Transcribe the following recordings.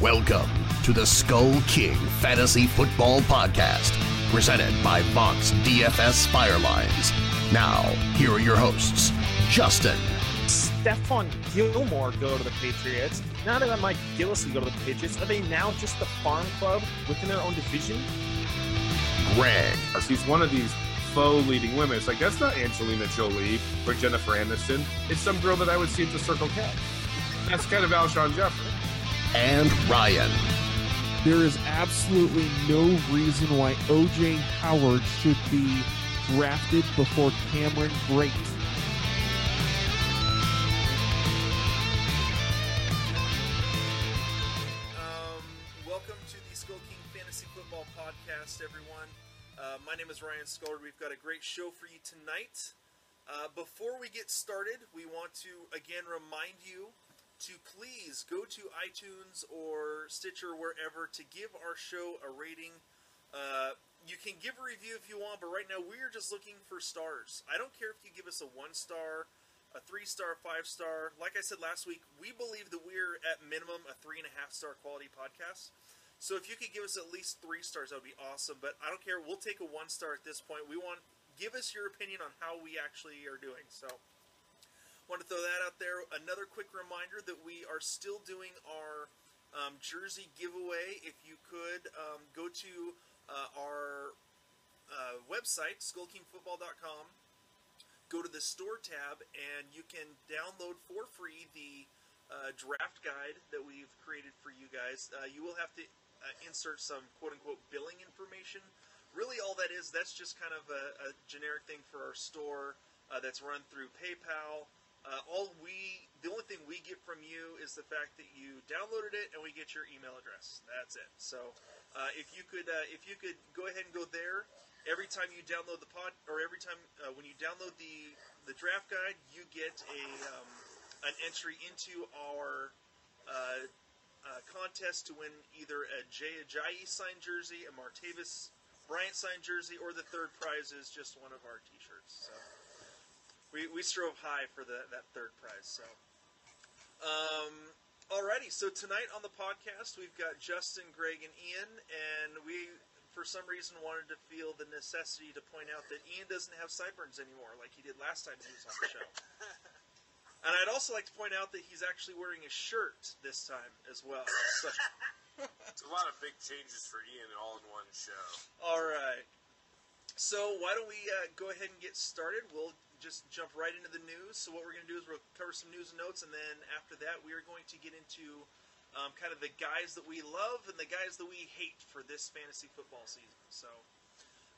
Welcome to the Skull King Fantasy Football Podcast, presented by Vox DFS Firelines. Now, here are your hosts, Justin, Stephon Gilmore go to the Patriots. Now that Mike Gillislee go to the Patriots, are they now just the farm club within their own division? Greg, He's one of these faux leading women. It's like, that's not Angelina Jolie or Jennifer Aniston. It's some girl that I would see at the Circle K. That's kind of Alshon Jeffery. And Ryan. there is absolutely no reason why OJ Howard should be drafted before Cameron Brate. Um, welcome to the Skull King Fantasy Football Podcast, everyone. Uh, my name is Ryan Scullard. We've got a great show for you tonight. Uh, before we get started, we want to again remind you to please go to iTunes or Stitcher, wherever, to give our show a rating. Uh, you can give a review if you want, but right now we are just looking for stars. I don't care if you give us a one star, a three star, five star. Like I said last week, we believe that we're at minimum a three and a half star quality podcast. So if you could give us at least three stars, that would be awesome. But I don't care. We'll take a one star at this point. We want give us your opinion on how we actually are doing. So want to throw that out there. Another quick reminder that we are still doing our um, jersey giveaway. If you could um, go to uh, our uh, website, skullkingfootball.com, go to the store tab, and you can download for free the uh, draft guide that we've created for you guys. Uh, you will have to uh, insert some quote unquote billing information. Really, all that is, that's just kind of a, a generic thing for our store uh, that's run through PayPal. Uh, all we, the only thing we get from you is the fact that you downloaded it and we get your email address. That's it. So, uh, if you could, uh, if you could go ahead and go there, every time you download the pod, or every time uh, when you download the the draft guide, you get a um, an entry into our uh, uh, contest to win either a Jay Ajayi signed jersey, a Martavis Bryant signed jersey, or the third prize is just one of our T-shirts. So we, we strove high for the, that third prize. So, um, alrighty. So tonight on the podcast, we've got Justin, Greg, and Ian, and we for some reason wanted to feel the necessity to point out that Ian doesn't have sideburns anymore, like he did last time he was on the show. And I'd also like to point out that he's actually wearing a shirt this time as well. So, It's a lot of big changes for Ian all in one show. all right. So why don't we uh, go ahead and get started? We'll just jump right into the news. So what we're going to do is we'll cover some news and notes, and then after that, we are going to get into um, kind of the guys that we love and the guys that we hate for this fantasy football season. So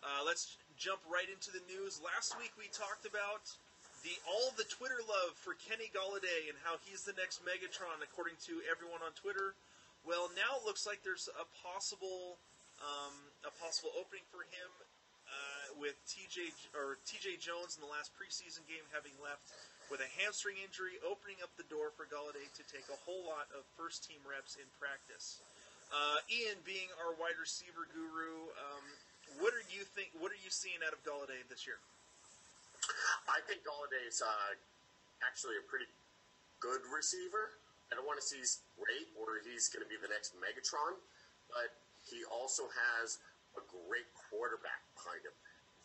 uh, let's jump right into the news. Last week we talked about the all the Twitter love for Kenny Golladay and how he's the next Megatron according to everyone on Twitter. Well, now it looks like there's a possible um, a possible opening for him with TJ or TJ Jones in the last preseason game having left with a hamstring injury, opening up the door for Golladay to take a whole lot of first team reps in practice. Uh, Ian, being our wide receiver guru, um, what are you think? What are you seeing out of Golladay this year? I think Golladay's uh, actually a pretty good receiver. I don't want to see he's great or he's going to be the next Megatron, but he also has a great quarterback behind him.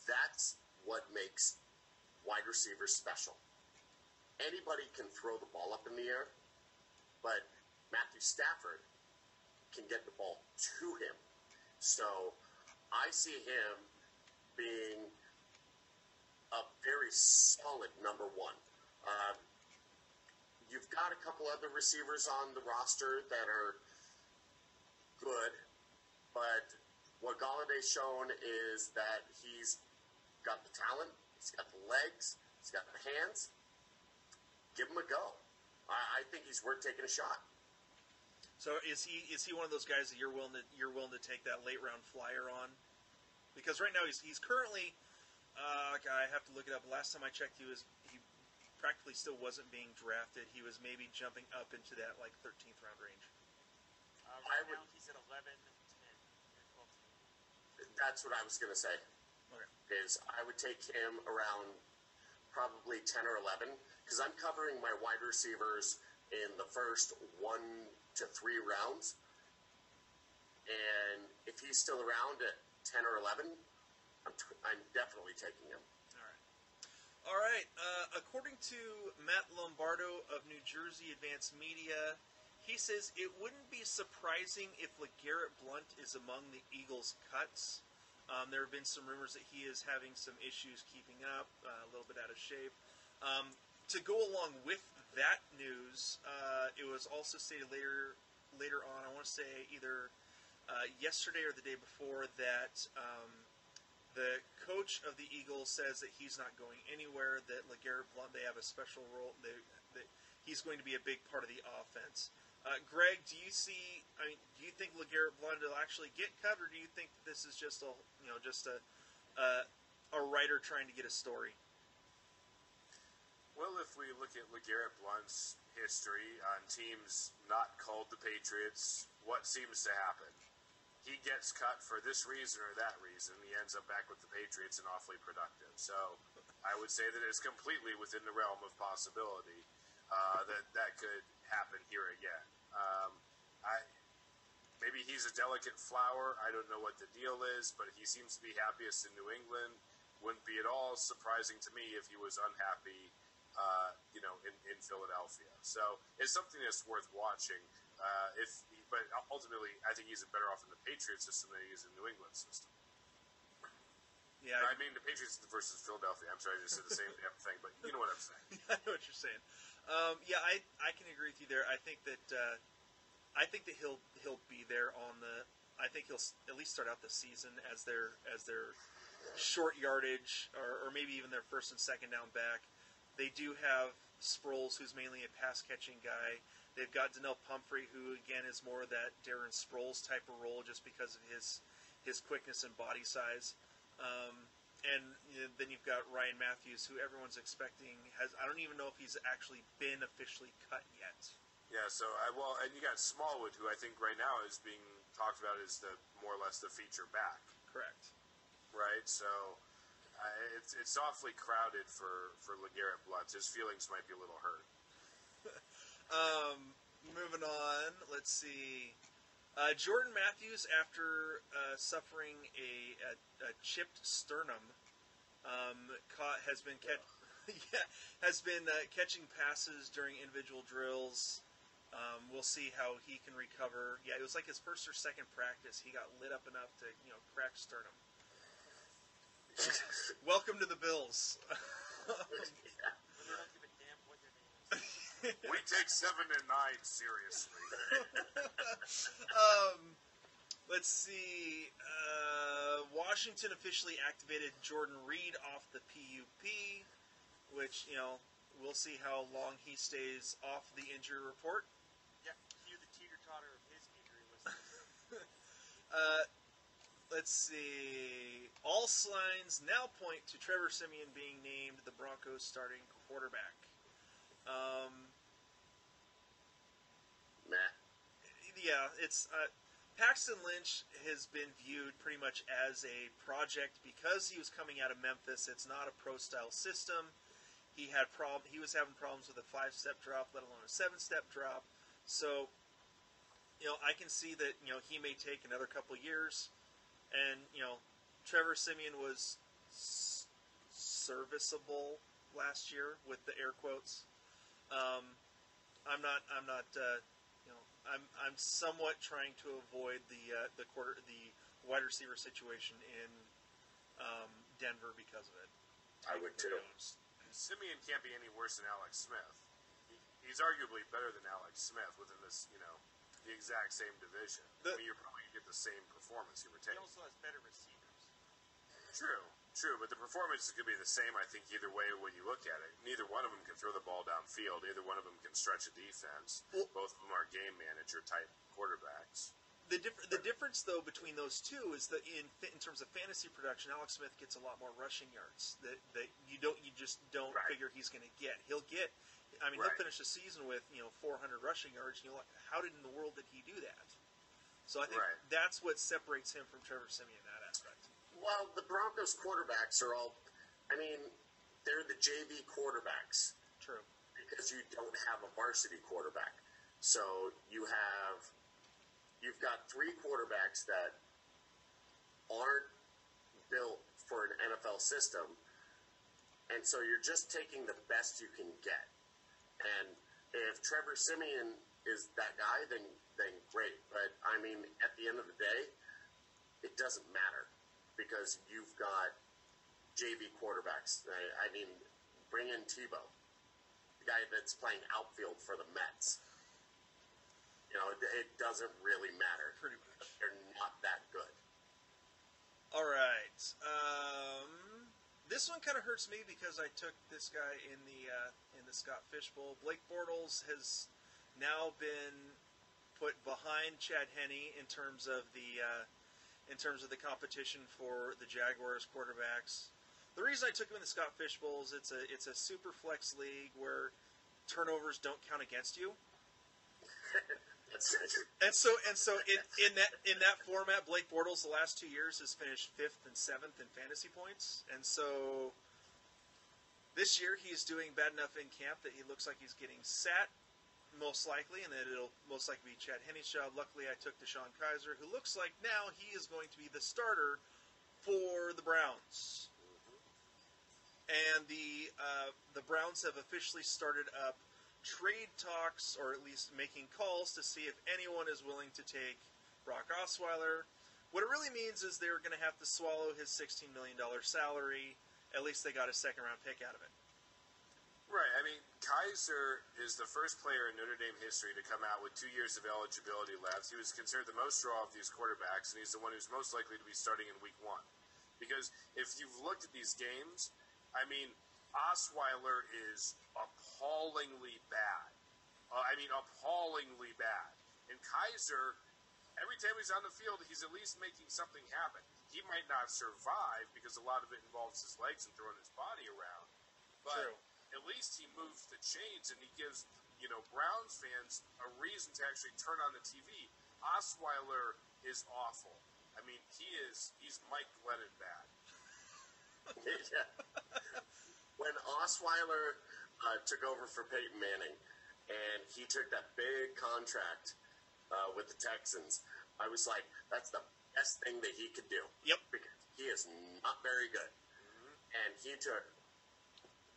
That's what makes wide receivers special. Anybody can throw the ball up in the air, but Matthew Stafford can get the ball to him. So I see him being a very solid number one. Uh, you've got a couple other receivers on the roster that are good, but what Golladay's shown is that he's got the talent, he's got the legs, he's got the hands. Give him a go. I think he's worth taking a shot. So is he is he one of those guys that you're willing to you're willing to take that late round flyer on? Because right now he's he's currently uh, I have to look it up. Last time I checked, he was he practically still wasn't being drafted. He was maybe jumping up into that like 13th round range. Uh, I right would- he's at 11, 10, 12. That's what I was going to say. Is I would take him around probably 10 or 11 because I'm covering my wide receivers in the first one to three rounds. And if he's still around at 10 or 11, I'm, t- I'm definitely taking him. All right. All right. Uh, according to Matt Lombardo of New Jersey Advanced Media, he says it wouldn't be surprising if LeGarrette Blunt is among the Eagles' cuts. Um, there have been some rumors that he is having some issues keeping up, uh, a little bit out of shape. Um, to go along with that news, uh, it was also stated later later on. I want to say either uh, yesterday or the day before that um, the coach of the Eagles says that he's not going anywhere. That Legarrette Blunt they have a special role. They, he's going to be a big part of the offense. Uh, Greg, do you see? I mean, do you think Legarrette Blunt will actually get cut, or do you think this is just a you know just a a, a writer trying to get a story? Well, if we look at LeGarrette Blunt's history on teams not called the Patriots, what seems to happen? He gets cut for this reason or that reason. He ends up back with the Patriots and awfully productive. So I would say that it's completely within the realm of possibility uh, that that could happen here again. Um, I maybe he's a delicate flower. I don't know what the deal is, but he seems to be happiest in New England. Wouldn't be at all surprising to me if he was unhappy, uh, you know, in, in Philadelphia. So it's something that's worth watching. Uh, if, but ultimately, I think he's better off in the Patriot system than he is in the New England system. Yeah, I mean, the Patriots versus Philadelphia. I'm sorry, I just said the same damn thing, but you know what I'm saying. I know what you're saying. Um, yeah, I, I can agree with you there. I think that uh, I think that he'll he'll be there on the. I think he'll at least start out the season as their as their short yardage or, or maybe even their first and second down back. They do have Sproles, who's mainly a pass catching guy. They've got Donnell Pumphrey, who again is more that Darren Sproles type of role, just because of his his quickness and body size. Um, and you know, then you've got Ryan Mathews, who everyone's expecting has. I don't even know if he's actually been officially cut yet. Yeah, so I well, and you got Smallwood, who I think right now is being talked about as the more or less the feature back, Correct. right? So uh, it's it's awfully crowded for for Legarrette Blunt. His feelings might be a little hurt. Um, moving on, let's see. Uh, Jordan Matthews, after uh, suffering a, a, a chipped sternum, um, caught has been yeah, has been uh, catching passes during individual drills. Um, we'll see how he can recover. Yeah, it was like his first or second practice. He got lit up enough to you know crack sternum. Welcome to the Bills. When they don't give a damn what their name is. We take seven and nine seriously. um, let's see. Uh, Washington officially activated Jordan Reed off the PUP, which you know we'll see how long he stays off the injury report. Yeah, cue the teeter totter of his injury list. Uh, let's see. All signs now point to Trevor Siemian being named the Broncos' starting quarterback. Um, Yeah, it's uh, Paxton Lynch has been viewed pretty much as a project because he was coming out of Memphis. It's not a pro style system. He had problem. He was having problems with a five step drop, let alone a seven step drop. So, you know, I can see that you know he may take another couple years, and you know, Trevor Siemian was serviceable last year with the air quotes. Um, I'm not. I'm not. Uh, I'm. I'm somewhat trying to avoid the uh, the quarter the wide receiver situation in um, Denver because of it. I would too. Siemian can't be any worse than Alex Smith. He, he's arguably better than Alex Smith within this, you know, the exact same division. The- I mean, you're probably gonna get the same performance you were He also has better receivers. True. True, but the performance is going to be the same, I think, either way when you look at it. Neither one of them can throw the ball downfield. Either one of them can stretch a defense. Well- Both of them are game manager type quarterbacks. The, diff- the difference, though, between those two is that in in terms of fantasy production, Alex Smith gets a lot more rushing yards that, that you don't you just don't Right. figure he's going to get. He'll get. I mean, Right. he'll finish the season with you know 400 rushing yards. And you're like, how did in the world did he do that? So I think Right. that's what separates him from Trevor Siemian. Well, the Broncos quarterbacks are all, I mean, they're the JV quarterbacks True. because you don't have a varsity quarterback. So you have, you've got three quarterbacks that aren't built for an NFL system. And so you're just taking the best you can get. And if Trevor Siemian is that guy, then then great. But I mean, at the end of the day, it doesn't matter because you've got JV quarterbacks. I, I mean, bring in Tebow, the guy that's playing outfield for the Mets. You know, it, it doesn't really matter. Pretty much. They're not that good. All right. Um, this one kind of hurts me because I took this guy in the uh, in the Scott Fish Bowl. Blake Bortles has now been put behind Chad Henne in terms of the uh, in terms of the competition for the Jaguars quarterbacks. The reason I took him in the Scott Fish Bowl is it's a it's a super flex league where turnovers don't count against you. And so and so in, in that in that format, Blake Bortles the last two years has finished fifth and seventh in fantasy points, and so this year he's doing bad enough in camp that he looks like he's getting sat most likely, and that it'll most likely be Chad Henne's job. Luckily, I took DeShone Kizer, who looks like now he is going to be the starter for the Browns. And the uh, the Browns have officially started up trade talks, or at least making calls to see if anyone is willing to take Brock Osweiler. What it really means is they're going to have to swallow his $16 million salary. At least they got a second round pick out of it. Right. I mean, Kizer is the first player in Notre Dame history to come out with two years of eligibility left. He was considered the most raw of these quarterbacks, and he's the one who's most likely to be starting in week one. Because if you've looked at these games, I mean, Osweiler is appallingly bad. Uh, I mean, appallingly bad. And Kizer, every time he's on the field, he's at least making something happen. He might not survive because a lot of it involves his legs and throwing his body around. But True. At least he moves the chains and he gives, you know, Browns fans a reason to actually turn on the TV. Osweiler is awful. I mean, he is, he's Mike Glennon bad. yeah. When Osweiler uh, took over for Peyton Manning, and he took that big contract uh, with the Texans, I was like, that's the best thing that he could do. Yep. Because he is not very good. And he took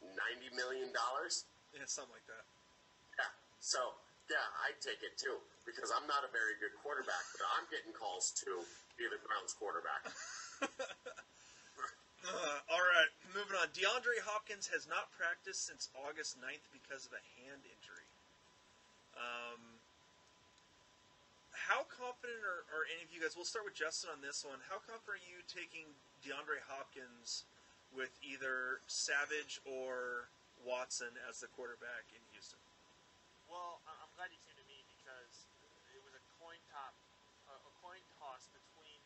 $90 million. Yeah, something like that. Yeah. So, yeah, I'd take it too. Because I'm not a very good quarterback, but I'm getting calls to be the Browns quarterback. Uh, all right, moving on. DeAndre Hopkins has not practiced since August 9th because of a hand injury. Um, how confident are, are any of you guys? We'll start with Justin on this one. How confident are you taking DeAndre Hopkins with either Savage or Watson as the quarterback in Houston? Well, I'm glad you came to me because it was a coin top, a coin toss between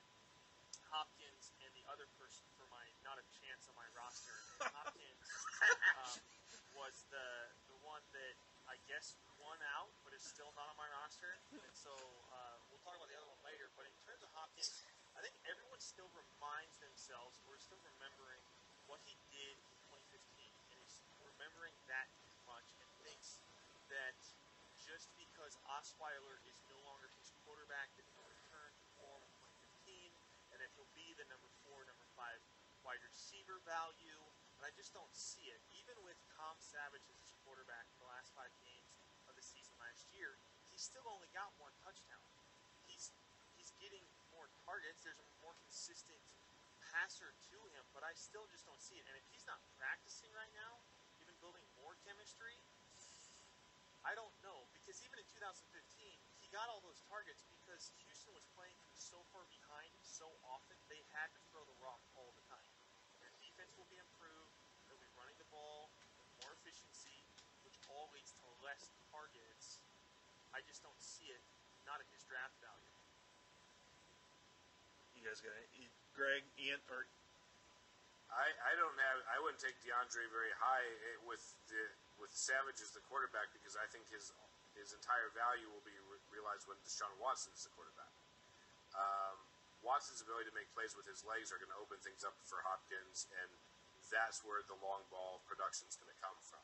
Hopkins and the other person for my not a chance on my roster. And Hopkins um, was the the one that I guess won out, but is still not on my roster. And so uh, we'll talk about the other one later. But in terms of Hopkins, I think everyone still reminds themselves, we're still remembering what he did in 2015, and is remembering that much, and thinks that just because Osweiler is no longer his quarterback, that he'll return to form of 2015, and that he'll be the number four, number five wide receiver value. And I just don't see it. Even with Tom Savage as his quarterback for the last five games of the season last year, he's still only got one touchdown. He's he's getting more targets. There's a more consistent passer to him, but I still just don't see it. And if he's not practicing right now, even building more chemistry, I don't know because even in 2015, he got all those targets because Houston was playing him so far behind so often they had to throw the rock all the time. He balance will be improved. They'll be running the ball with more efficiency, which all leads to less targets. I just don't see it. Not at his draft value. You guys got it? Greg, Ian, or I, I don't have. I wouldn't take DeAndre very high eh, with the with Savage as the quarterback because I think his his entire value will be re- realized when Deshaun Watson is the quarterback. Um, Watson's ability to make plays with his legs are going to open things up for Hopkins, and that's where the long ball production is going to come from.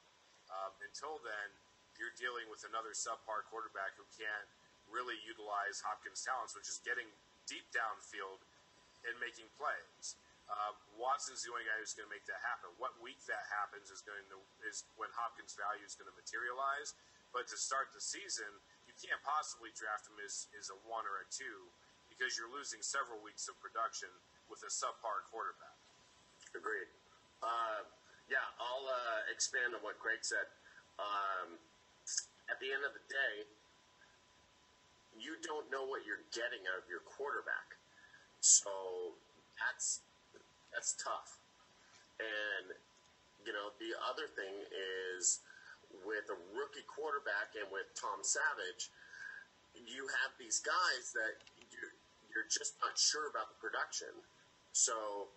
Um, until then, you're dealing with another subpar quarterback who can't really utilize Hopkins' talents, which is getting deep downfield and making plays. Um, Watson's the only guy who's going to make that happen. What week that happens is going to is when Hopkins' value is going to materialize. But to start the season, you can't possibly draft him as, as a one or a two because you're losing several weeks of production with a subpar quarterback. Agreed. Uh, yeah, I'll uh, expand on what Greg said. Um, at the end of the day, you don't know what you're getting out of your quarterback, so that's that's tough. And you know, the other thing is with a rookie quarterback and with Tom Savage, you have these guys that you, you're just not sure about the production. So,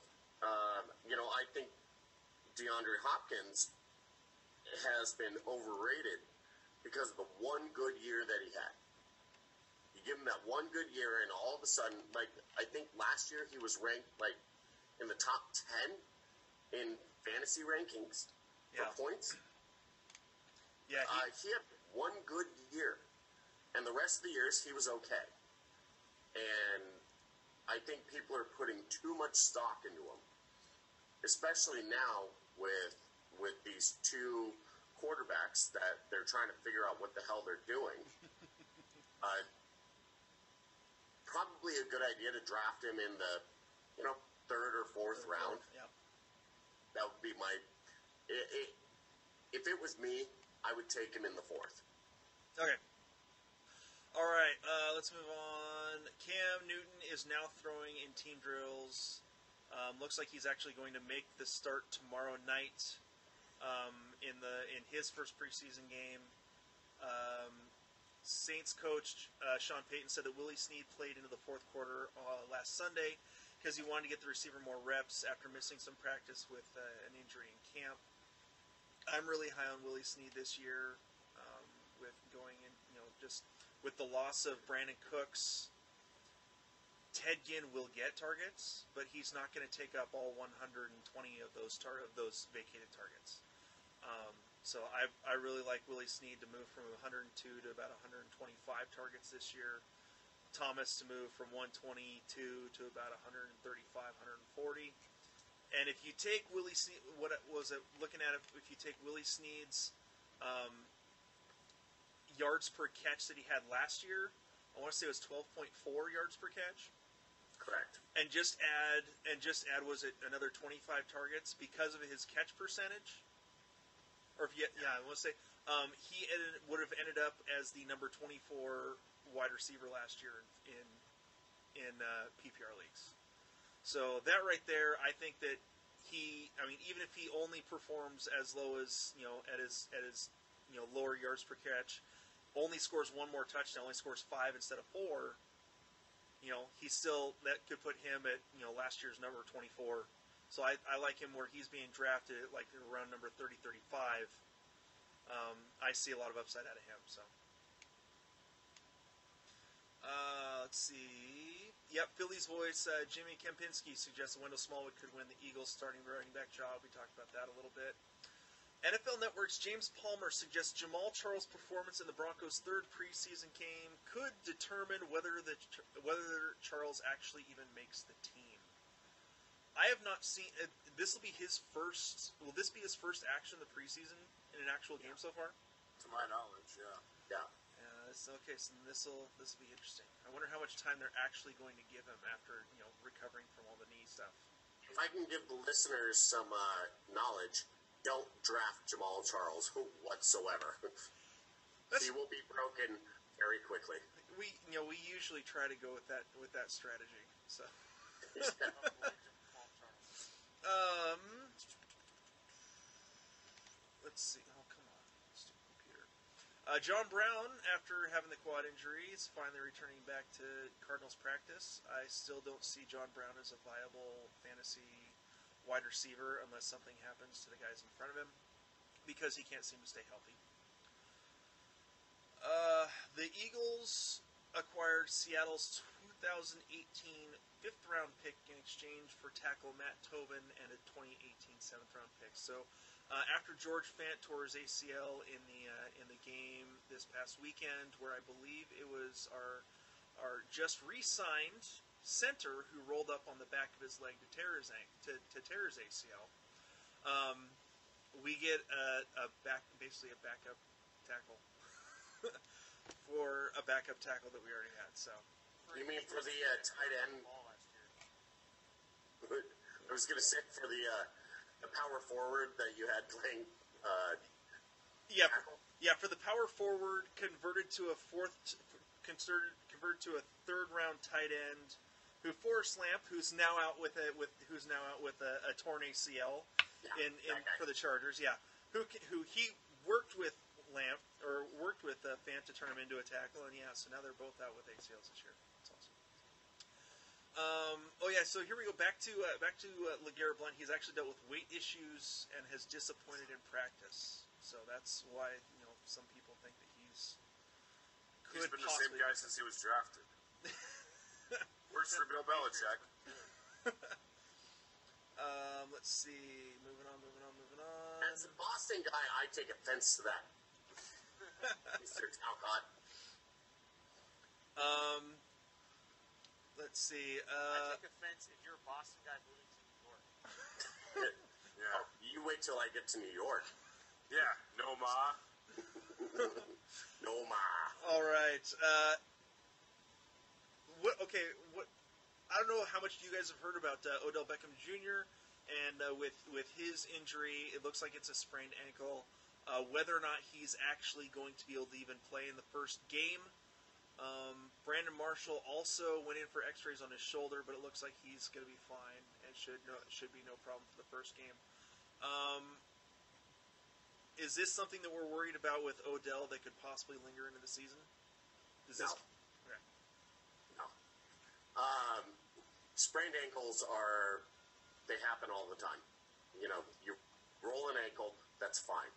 um, you know, I think DeAndre Hopkins has been overrated because of the one good year that he had. You give him that one good year, and all of a sudden, like I think last year he was ranked like in the top ten in fantasy rankings Yeah. for points. yeah, he, Uh, he had one good year, and the rest of the years he was okay. And I think people are putting too much stock into him, especially now with with these two quarterbacks that they're trying to figure out what the hell they're doing. uh, probably a good idea to draft him in the you know third or fourth round. yeah. That would be my. It, it, if it was me, I would take him in the fourth. Okay. All right, uh, let's move on. Cam Newton is now throwing in team drills. Um, looks like he's actually going to make the start tomorrow night um, in the in his first preseason game. Um, Saints coach uh, Sean Payton said that Willie Snead played into the fourth quarter uh, last Sunday because he wanted to get the receiver more reps after missing some practice with uh, an injury in camp. I'm really high on Willie Snead this year um, with going in, you know, just with the loss of Brandin Cooks. Ted Ginn will get targets, but he's not going to take up all 120 of those tar- of those vacated targets. Um, so I, I really like Willie Snead to move from 102 to about 125 targets this year. Thomas to move from 122 to about 135, 140. And if you take Willie Snead, what was it looking at? It, if you take Willie Snead's um, yards per catch that he had last year, I want to say it was 12.4 yards per catch Correct. and just add and just add was it another 25 targets because of his catch percentage or if yeah i want to say um, he ended, would have ended up as the number 24 wide receiver last year in in uh, ppr leagues so that right there i think that he i mean even if he only performs as low as you know at his at his you know lower yards per catch only scores one more touchdown only scores five instead of four you know, he's still that could put him at you know last year's number 24. So I, I like him where he's being drafted like around number 30, 35. Um, I see a lot of upside out of him. So uh, let's see. Yep, Philly's voice. Uh, Jimmy Kempski suggests Wendell Smallwood could win the Eagles' starting running back job. We talked about that a little bit. NFL Network's James Palmer suggests Jamaal Charles' performance in the Broncos' third preseason game could determine whether the whether Charles actually even makes the team. I have not seen. Uh, this will be his first. Will this be his first action in the preseason in an actual game so far? To my knowledge, yeah. Yeah. Uh, this, okay, so this will this will be interesting. I wonder how much time they're actually going to give him after you know recovering from all the knee stuff. If I can give the listeners some uh, knowledge, don't draft Jamaal Charles whatsoever. That's- he will be broken very quickly. We you know we usually try to go with that with that strategy. So Avoid Jamaal Charles. Um, let's see. Oh, come on, stupid computer. Uh, John Brown, after having the quad injury, is finally returning back to Cardinals practice. I still don't see John Brown as a viable fantasy wide receiver unless something happens to the guys in front of him because he can't seem to stay healthy. Uh, the Eagles acquired Seattle's 2018 fifth round pick in exchange for tackle Matt Tobin and a 2018 seventh round pick. So, uh, after George Fant tore his ACL in the uh, in the game this past weekend, where I believe it was our our just re-signed center who rolled up on the back of his leg to tear his to, to tear his ACL, um, we get a, a back basically a backup tackle for a backup tackle that we already had. So. You mean for the uh, tight end? Ball last year. I was going to say for the uh, the power forward that you had playing. Uh, Yeah, for, yeah. For the power forward, converted to a fourth, converted converted to a third round tight end, who Forrest Lamp, who's now out with a with who's now out with a, a torn ACL Yeah, in, in for the Chargers. Yeah, who who he worked with Lamp or worked with uh, Fant to turn him into a tackle, and yeah, so now they're both out with ACLs this year. That's awesome. Um, oh yeah, so here we go back to uh, back to uh, Legarrette Blunt. He's actually dealt with weight issues and has disappointed in practice. So that's why you know some people think that he's He's could been the same guy since he was drafted. Works for Bill Belichick. Um, let's see. Moving on, moving on, moving on. as a Boston guy, I take offense to that. Mr. Talcott. Um, let's see. I Uh, take offense if you're a Boston guy moving to New York. Yeah. Oh, you wait till I get to New York. Yeah. No ma. No ma. all right. Uh, what? Okay. What? I don't know how much you guys have heard about uh, Odell Beckham Jr. and uh, with with his injury, it looks like it's a sprained ankle. Uh, whether or not he's actually going to be able to even play in the first game. Um, Brandon Marshall also went in for X-rays on his shoulder, but it looks like he's going to be fine and should no, should be no problem for the first game. Um, is this something that we're worried about with Odell that could possibly linger into the season? Is No. this okay? No. Um, sprained ankles are, they happen all the time. You know, you roll an ankle, that's fine.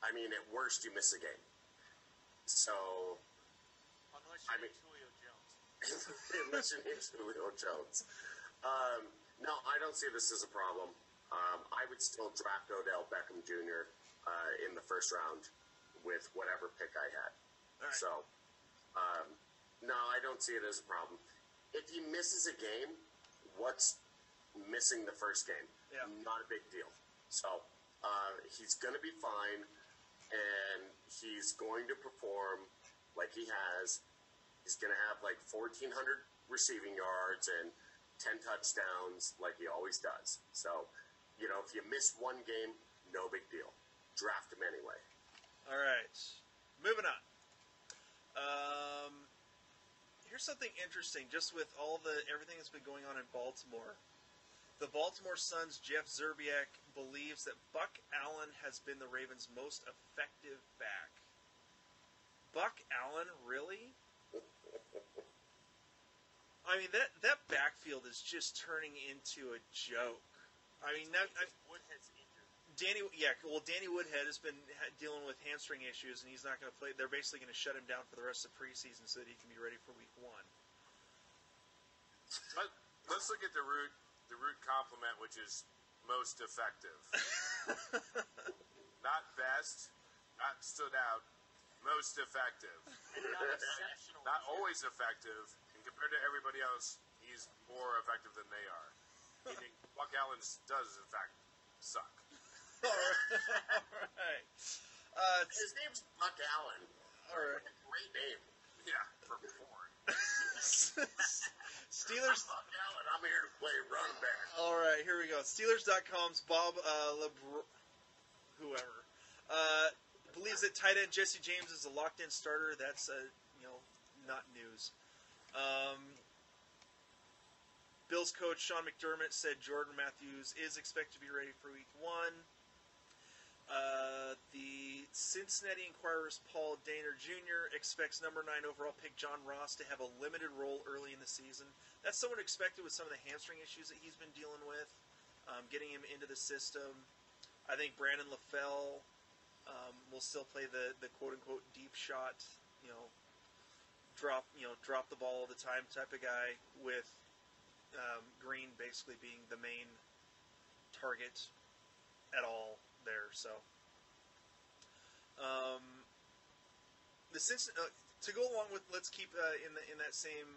I mean, at worst, you miss a game. So, I mean- Julio Jones. unless you need Julio Jones. Um, no, I don't see this as a problem. Um, I would still draft Odell Beckham Jr. Uh, in the first round with whatever pick I had. Right. So, um, no, I don't see it as a problem. If he misses a game, what's missing the first game? Yeah. Not a big deal. So, uh, he's going to be fine, and he's going to perform like he has. He's going to have like 1,400 receiving yards and 10 touchdowns like he always does. So, you know, if you miss one game, no big deal. Draft him anyway. All right, moving on. Um, here's something interesting. Just with all the everything that's been going on in Baltimore, the Baltimore Suns' Jeff Zerbiak believes that Buck Allen has been the Ravens' most effective back. Buck Allen, really? I mean that that backfield is just turning into a joke. I mean, that, I, Woodhead's injured. Danny, yeah, well, Danny Woodhead has been dealing with hamstring issues, and he's not going to play. They're basically going to shut him down for the rest of preseason so that he can be ready for Week One. Let, let's look at the root the root complement, which is most effective. not best, not stood out, most effective. Not exceptional. Not always effective, and compared to everybody else, he's more effective than they are. Meaning, Buck Allen's does in fact suck. all right. Uh, His name's Buck Allen. all right. Great name. Yeah, for porn. Steelers. I'm Buck Allen. I'm here to play running back. All right, here we go. Steelers.com's Bob uh, Lebr- whoever uh, believes that tight end Jesse James is a locked-in starter. That's uh, you know not news. Um, Bills coach Sean McDermott said Jordan Matthews is expected to be ready for Week One. Uh, the Cincinnati Enquirer's Paul Dehner Jr. expects number nine overall pick John Ross to have a limited role early in the season. That's somewhat expected with some of the hamstring issues that he's been dealing with, um, getting him into the system. I think Brandon LaFell um, will still play the, the quote unquote deep shot, you know, drop you know drop the ball all the time type of guy with um, Green basically being the main target at all there. So, um, the uh, to go along with, let's keep uh, in the in that same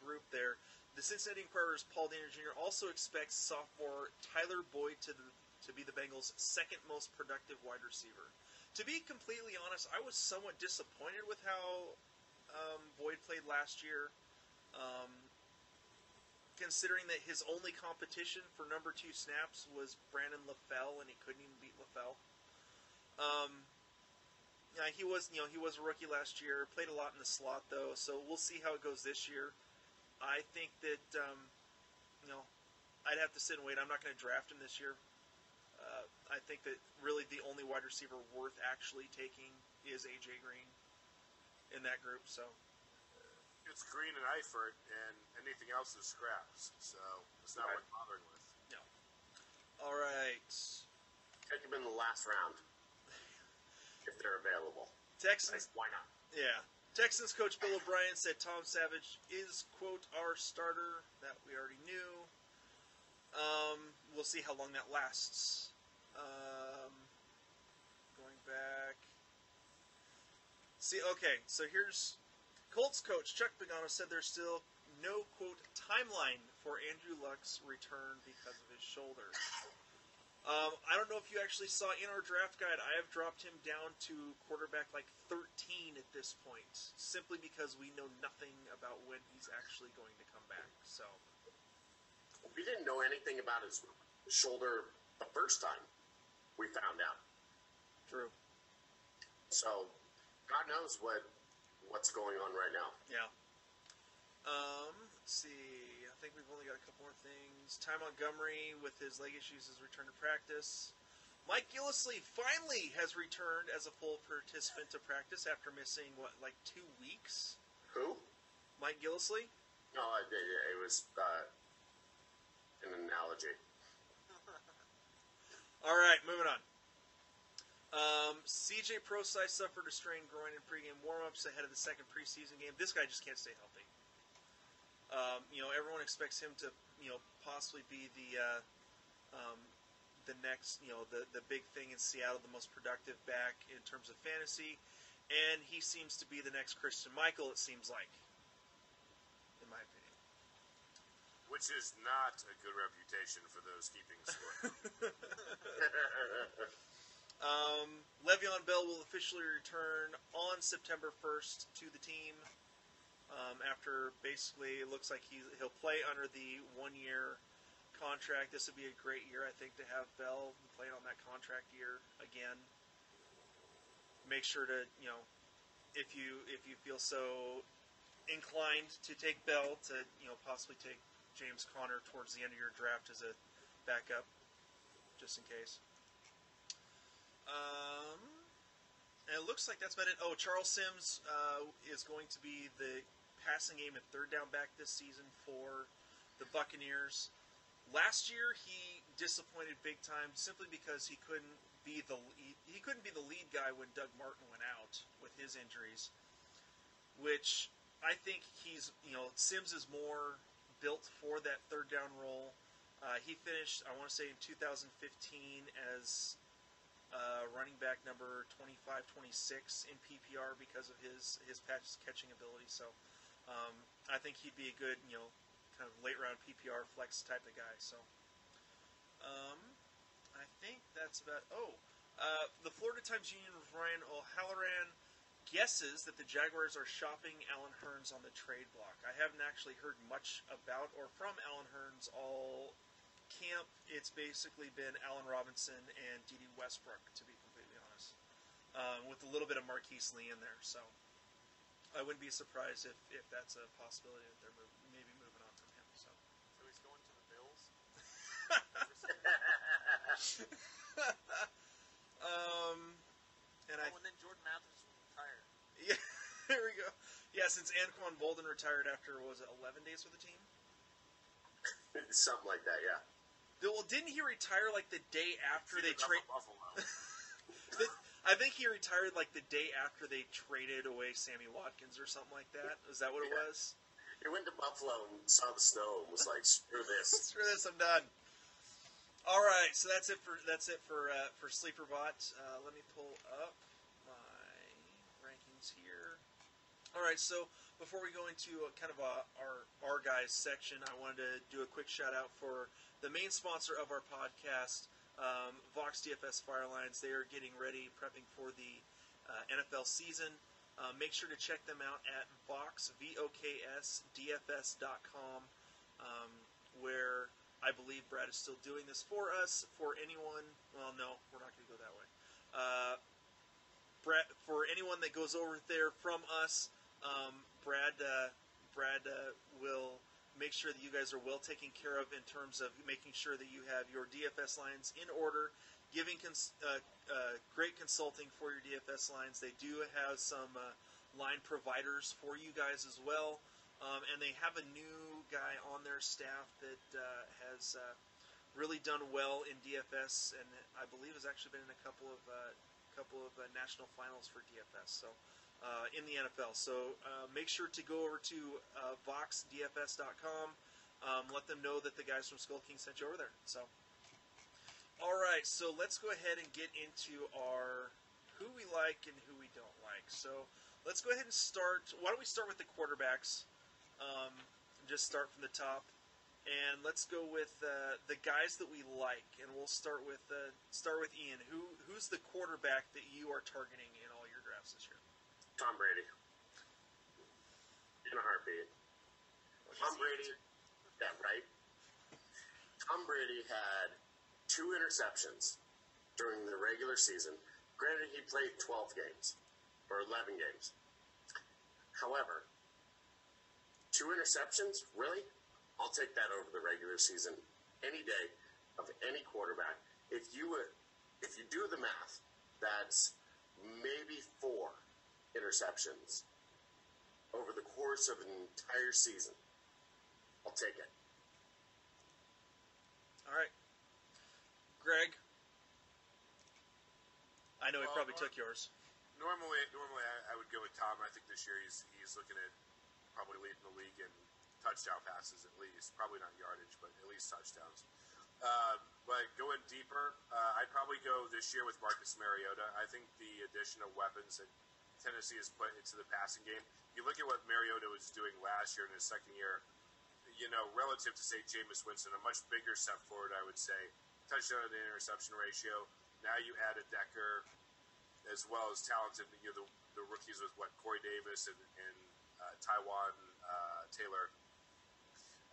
group there. The Cincinnati Enquirer's Paul Dehner Jr. also expects sophomore Tyler Boyd to the, to be the Bengals' second most productive wide receiver. To be completely honest, I was somewhat disappointed with how um, Boyd played last year. Um, considering that his only competition for number two snaps was Brandon LaFell, and he couldn't even beat LaFell. Um, yeah, he was, you know, he was a rookie last year. Played a lot in the slot though, so we'll see how it goes this year. I think that, um, you know, I'd have to sit and wait. I'm not going to draft him this year. Uh, I think that really the only wide receiver worth actually taking is AJ Green in that group. So It's Green and Eifert, and anything else is scraps. So it's not Right. worth bothering with. No. all right, Take them in the last round if they're available. Like, Texans. why not? Yeah. Texans coach Bill O'Brien said Tom Savage is, quote, our starter. That we already knew. Um, we'll see how long that lasts. Um, going back. See, okay, so here's Colts coach Chuck Pagano said there's still no, quote, timeline for Andrew Luck's return because of his shoulder. Um, I don't know if you actually saw in our draft guide, I have dropped him down to quarterback like 13 at this point, simply because we know nothing about when he's actually going to come back. So, We didn't know anything about his shoulder the first time we found out. true. So, God knows what what's going on right now. Yeah. Um, let's see. I think we've only got a couple more things. Ty Montgomery, with his leg issues, has returned to practice. Mike Gillislee finally has returned as a full participant to practice after missing, what, like two weeks? Who? Mike Gillislee? No, it, it, it was uh, an analogy. All right, moving on. Um, CJ Prosise suffered a strained groin in pregame warmups ahead of the second preseason game. This guy just can't stay healthy. Um, you know, everyone expects him to, you know, possibly be the uh, um, the next, you know, the the big thing in Seattle, the most productive back in terms of fantasy, and he seems to be the next Christine Michael. It seems like, in my opinion. Which is not a good reputation for those keeping score. Um, Le'Veon Bell will officially return on September 1st to the team. Um, after basically, it looks like he, he'll play under the one year contract. This would be a great year, I think, to have Bell playing on that contract year again. Make sure to, you know, if you if you feel so inclined to take Bell, to you know possibly take James Conner towards the end of your draft as a backup, just in case. Um, and it looks like that's about it. Oh, Charles Sims uh, is going to be the passing game and third down back this season for the Buccaneers. Last year, he disappointed big time simply because he couldn't be the he, he couldn't be the lead guy when Doug Martin went out with his injuries. Which I think he's you know Sims is more built for that third down role. Uh, he finished, I want to say, in 2015 as uh, running back number 25, 26 in PPR because of his his pass catching ability. So um, I think he'd be a good, you know, kind of late round PPR flex type of guy. So um, I think that's about. Oh, uh, the Florida Times Union with Ryan O'Halloran guesses that the Jaguars are shopping Allen Hurns on the trade block. I haven't actually heard much about or from Allen Hurns all camp. It's basically been Allen Robinson and D.D. Westbrook, to be completely honest, um, with a little bit of Marquise Lee in there. So I wouldn't be surprised if, if that's a possibility that they're move, maybe moving on from him. So So he's going to the Bills. Um, and I Oh, and then Jordan Mathis will retire. yeah, there we go. Yeah, since Anquan Boldin retired after what was it 11 days with the team? Something like that, yeah. Well, didn't he retire like the day after they traded? Buffalo. I think he retired like the day after they traded away Sammy Watkins or something like that. Is that what it Yeah. was? He went to Buffalo and saw the snow and was like, screw this. Screw this, I'm done. All right, so that's it for that's it for uh, for Sleeperbot. Uh, let me pull up my rankings here. All right, so before we go into kind of a, our our guys section, I wanted to do a quick shout out for the main sponsor of our podcast, um, Vox DFS Firelines. They are getting ready, prepping for the uh, NFL season. Uh, make sure to check them out at Vox um, where I believe Brad is still doing this for us. For anyone, well, no, we're not going to go that way. Uh, for anyone that goes over there from us, um, Brad, uh, Brad uh, will make sure that you guys are well taken care of in terms of making sure that you have your DFS lines in order, giving cons- uh, uh, great consulting for your DFS lines. They do have some uh, line providers for you guys as well. Um, and they have a new guy on their staff that uh, has uh, really done well in DFS, and I believe has actually been in a couple of uh, couple of national finals for DFS. So uh, in the NFL. So uh, make sure to go over to uh, VoxDFS.com. Um, let them know that the guys from Skull King sent you over there. So. All right, so let's go ahead and get into our who we like and who we don't like. So let's go ahead and start. Why don't we start with the quarterbacks? Um, just start from the top, and let's go with uh, the guys that we like. And we'll start with uh, start with Ian. Who who's the quarterback that you are targeting in all your drafts this year? Tom Brady. In a heartbeat. Tom Brady, yeah, right? Tom Brady had two interceptions during the regular season. Granted, he played 12 games or 11 games. However, two interceptions, really? I'll take that over the regular season any day of any quarterback. If you would, if you do the math, that's maybe four interceptions over the course of an entire season. I'll take it. All right, Greg. I know he Well, probably Nor- took yours. Normally, normally I, I would go with Tom. I think this year he's he's looking at probably leading the league in touchdown passes at least. Probably not yardage, but at least touchdowns. Uh, but going deeper, uh, I'd probably go this year with Marcus Mariota. I think the addition of weapons that Tennessee has put into the passing game. You look at what Mariota was doing last year in his second year. You know, relative to say Jameis Winston, a much bigger step forward, I would say. Touchdown to interception ratio. Now you add a Decker, as well as talented, you know, the, the rookies with what Corey Davis and, and uh, Taywan uh, Taylor.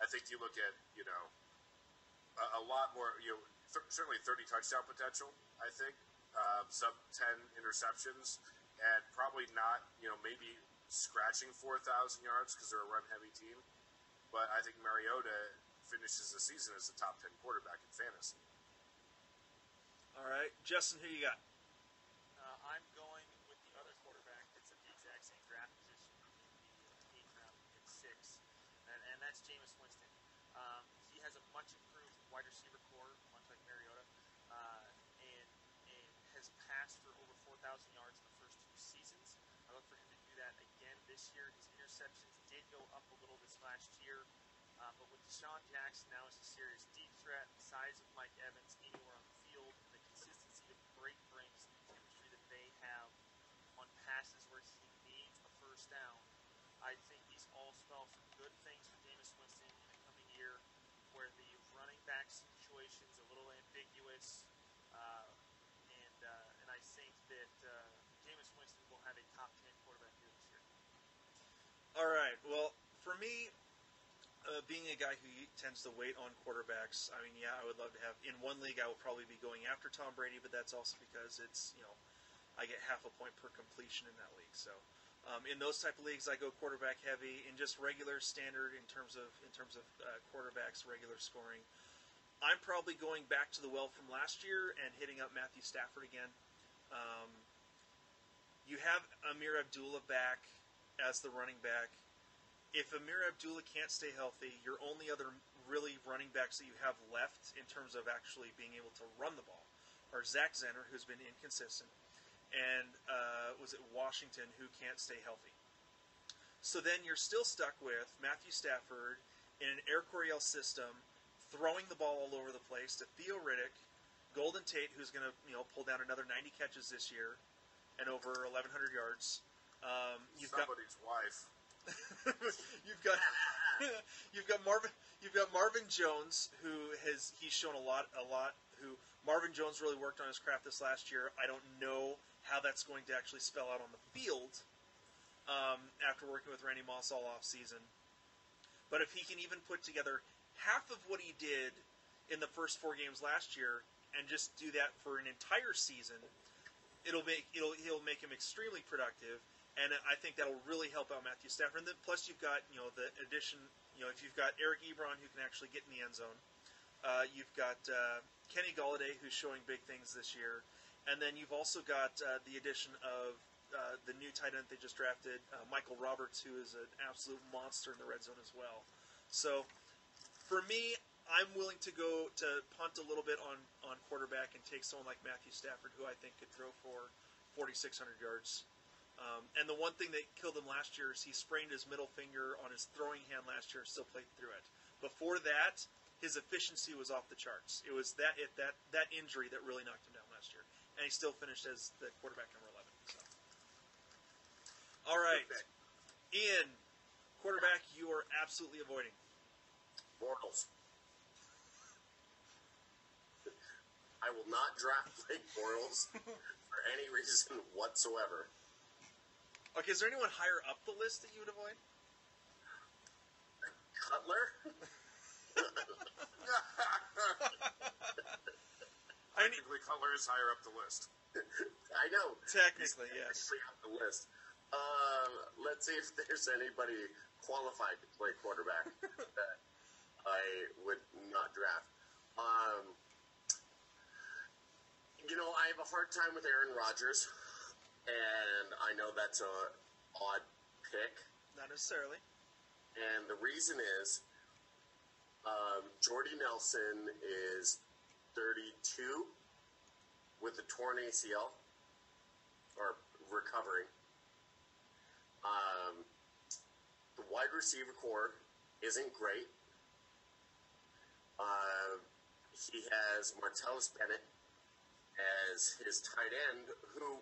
I think you look at you know a, a lot more, you know, th- certainly 30 touchdown potential. I think um, sub 10 interceptions, and probably not, you know, maybe scratching 4,000 yards because they're a run heavy team. But I think Mariota finishes the season as a top 10 quarterback in fantasy. All right, Justin, who you got? Uh, I'm going with the other quarterback that's at the exact same draft position in the eighth round at six, and, and that's Jameis Winston. Um, he has a much improved wide receiver core, much like Mariota, uh, and and has passed for over 4,000 yards in the first two seasons. I look for him to do that again this year. His interceptions did go up a little this last year, uh, but with DeSean Jackson now as a serious deep threat, the size of Mike Evans anywhere on the field, and the consistency that Brate brings, the chemistry that they have on passes where he needs a first down, I think these all spell for good things for Jameis Winston in the coming year, where the running back situation's a little ambiguous, uh, and uh, and I think that uh, Jameis Winston will have a top ten quarterback year this year. All right. Well, for me, uh, being a guy who tends to wait on quarterbacks, I mean, yeah, I would love to have. In one league, I will probably be going after Tom Brady, but that's also because it's you know, I get half a point per completion in that league. So, um, in those type of leagues, I go quarterback heavy. In just regular standard, in terms of in terms of uh, quarterbacks, regular scoring, I'm probably going back to the well from last year and hitting up Matthew Stafford again. Um, you have Ameer Abdullah back as the running back. If Ameer Abdullah can't stay healthy, your only other really running backs that you have left in terms of actually being able to run the ball are Zach Zenner, who's been inconsistent, and uh, was it Washington, who can't stay healthy. So then you're still stuck with Matthew Stafford in an Air Coryell system, throwing the ball all over the place to Theo Riddick, Golden Tate, who's going to you know pull down another 90 catches this year and over 1,100 yards. Um, you've Somebody's wife. got you've got you've got Marvin you've got Marvin Jones who has he's shown a lot a lot who Marvin Jones really worked on his craft this last year. I don't know how that's going to actually spell out on the field um, after working with Randy Moss all off season. But if he can even put together half of what he did in the first four games last year and just do that for an entire season, it'll make it'll he'll make him extremely productive, and I think that'll really help out Matthew Stafford. And then plus you've got you know the addition you know if you've got Eric Ebron who can actually get in the end zone, uh, you've got uh, Kenny Golladay who's showing big things this year, and then you've also got uh, the addition of uh, the new tight end they just drafted, uh, Michael Roberts, who is an absolute monster in the red zone as well. So, for me, I'm willing to go to punt a little bit on, on quarterback and take someone like Matthew Stafford, who I think could throw for 4,600 yards. Um, and the one thing that killed him last year is he sprained his middle finger on his throwing hand last year, still played through it. Before that, his efficiency was off the charts. It was that it, that that injury that really knocked him down last year, and he still finished as the quarterback number 11. So. All right, Ian, quarterback, you are absolutely avoiding. Bortles. I will not draft Blake Bortles for any reason whatsoever. Okay, is there anyone higher up the list that you would avoid? Cutler? I need, Technically, Cutler is higher up the list. I know. technically, yes. Technically on the list. Um, let's see if there's anybody qualified to play quarterback that I would not draft. Um, you know, I have a hard time with Aaron Rodgers, and I know that's a odd pick. Not necessarily. And the reason is um, Jordy Nelson is 32 with a torn ACL or recovering. Um, the wide receiver core isn't great. Uh, he has Martellus Bennett as his tight end, who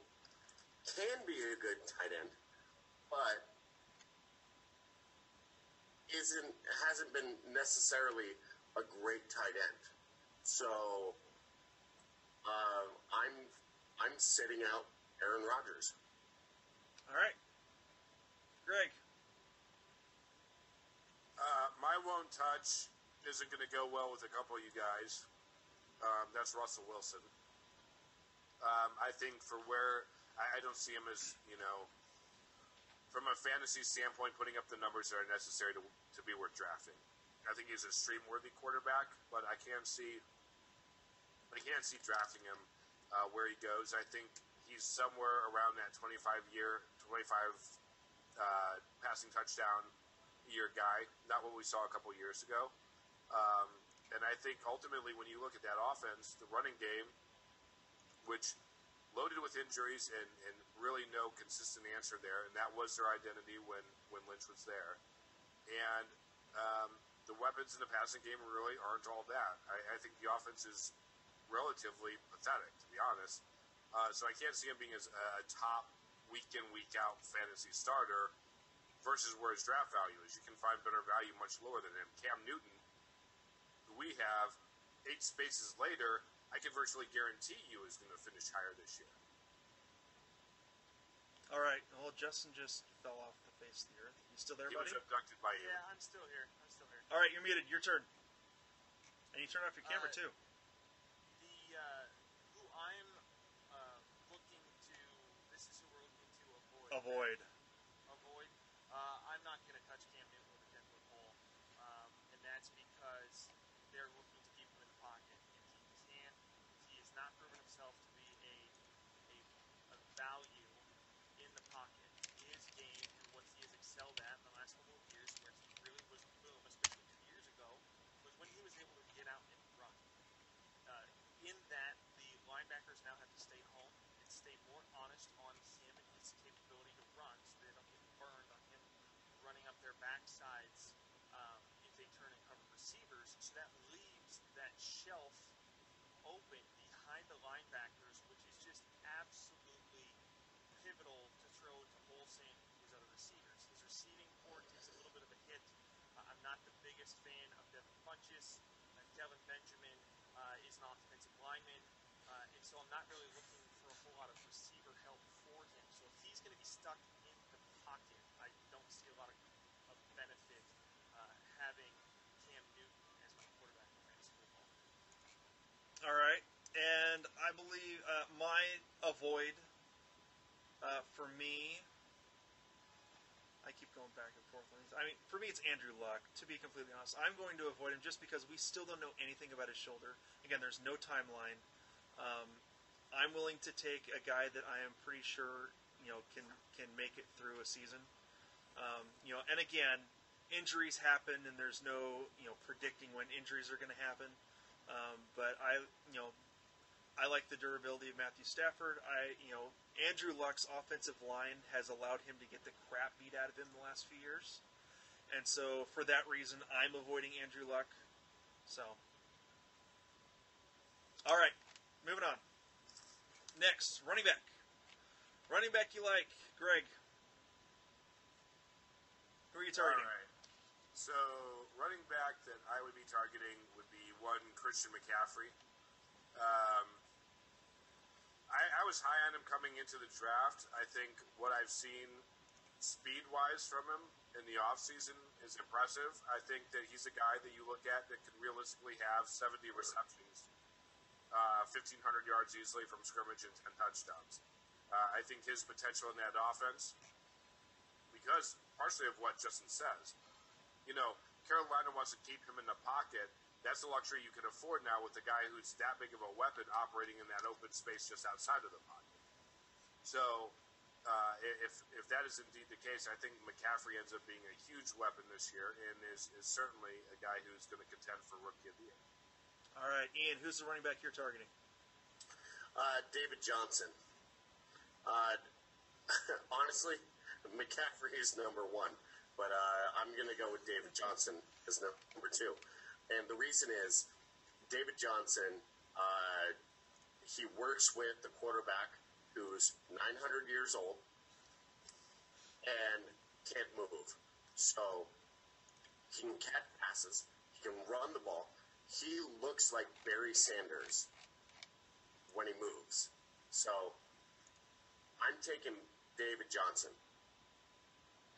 can be a good tight end, but isn't hasn't been necessarily a great tight end. So um, I'm I'm sitting out Aaron Rodgers. All right. Greg. Uh, my lone touch isn't going to go well with a couple of you guys. Um, that's Russell Wilson. Um, I think for where I, I don't see him as you know, from a fantasy standpoint, putting up the numbers that are necessary to to be worth drafting. I think he's a stream worthy quarterback, but I can't see I can't see drafting him uh, where he goes. I think he's somewhere around that 25 year, 25 uh, passing touchdown year guy, not what we saw a couple years ago. Um, and I think ultimately, when you look at that offense, the running game, which loaded with injuries and, and really no consistent answer there, and that was their identity when, when Lynch was there. And um, the weapons in the passing game really aren't all that. I, I think the offense is relatively pathetic, to be honest. Uh, so I can't see him being as a, a top week in week out fantasy starter versus where his draft value is. You can find better value much lower than him. Cam Newton, who we have eight spaces later, I can virtually guarantee you is going to finish higher this year. All right. Well, Justin just fell off the face of the earth. You still there, He buddy? was abducted by you. Yeah, I'm still here. I'm still here. All right, you're muted. Your turn. And you turn off your camera Uh, too. The uh, who I'm uh, looking to. This is who we're looking to avoid. Avoid. avoid. Uh, I'm not going to touch Cam Newton with a 10 foot pole, um, and that's because they're looking to keep him in the pocket. And he can't. He has not proven himself to be a a receivers, so that leaves that shelf open behind the linebackers, which is just absolutely pivotal to throw to Olsen and his other receivers. His receiving core takes a little bit of a hit. Uh, I'm not the biggest fan of Devin Funchess. Uh, Kelvin Benjamin uh, is an offensive lineman, uh, and so I'm not really looking for a whole lot of receiver help for him. So if he's going to be stuck in the pocket, I don't see a lot of, of benefit uh, having Cam Newton as my quarterback in fantasy football. All right, and I believe uh, my avoid uh, for me. I keep going back and forth on these. I mean, for me, it's Andrew Luck. To be completely honest, I'm going to avoid him just because we still don't know anything about his shoulder. Again, there's no timeline. Um, I'm willing to take a guy that I am pretty sure you know can can make it through a season. Um, you know, and again, injuries happen, and there's no you know predicting when injuries are going to happen. Um, but I, you know, I like the durability of Matthew Stafford. I, you know, Andrew Luck's offensive line has allowed him to get the crap beat out of him the last few years, and so for that reason, I'm avoiding Andrew Luck. So, all right, moving on. Next, running back. Running back you like, Greg. Who are you targeting? All right. So, running back that I would be targeting would be one Christian McCaffrey. Um, I, I was high on him coming into the draft. I think what I've seen speed wise from him in the offseason is impressive. I think that he's a guy that you look at that can realistically have 70 receptions, uh, 1,500 yards easily from scrimmage, and 10 touchdowns. Uh, I think his potential in that offense, because partially of what Justin says, you know, Carolina wants to keep him in the pocket. That's a luxury you can afford now with the guy who's that big of a weapon operating in that open space just outside of the pocket. So, uh, if if that is indeed the case, I think McCaffrey ends up being a huge weapon this year and is, is certainly a guy who's going to contend for Rookie of the Year. All right, Ian, who's the running back you're targeting? Uh, David Johnson. Uh, honestly, McCaffrey is number one, but uh, I'm going to go with David Johnson as number two. And the reason is David Johnson, uh, he works with the quarterback who's 900 years old and can't move. So he can catch passes, he can run the ball. He looks like Barry Sanders when he moves. So I'm taking David Johnson.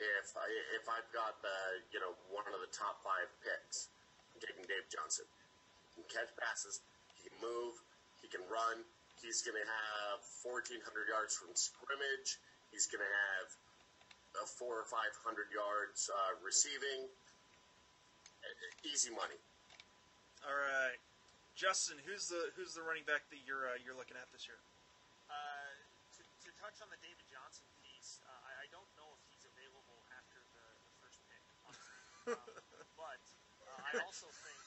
If I if I've got the you know one of the top five picks, Taking Dave Johnson. He can catch passes, he can move, he can run. He's going to have 1,400 yards from scrimmage. He's going to have uh, four or 500 yards uh, receiving. Easy money. All right, Justin, who's the who's the running back that you're uh, you're looking at this year? Uh, to, to touch on the David Johnson piece, uh, I, I don't know if he's available after the, the first pick, honestly. um, but uh, I also think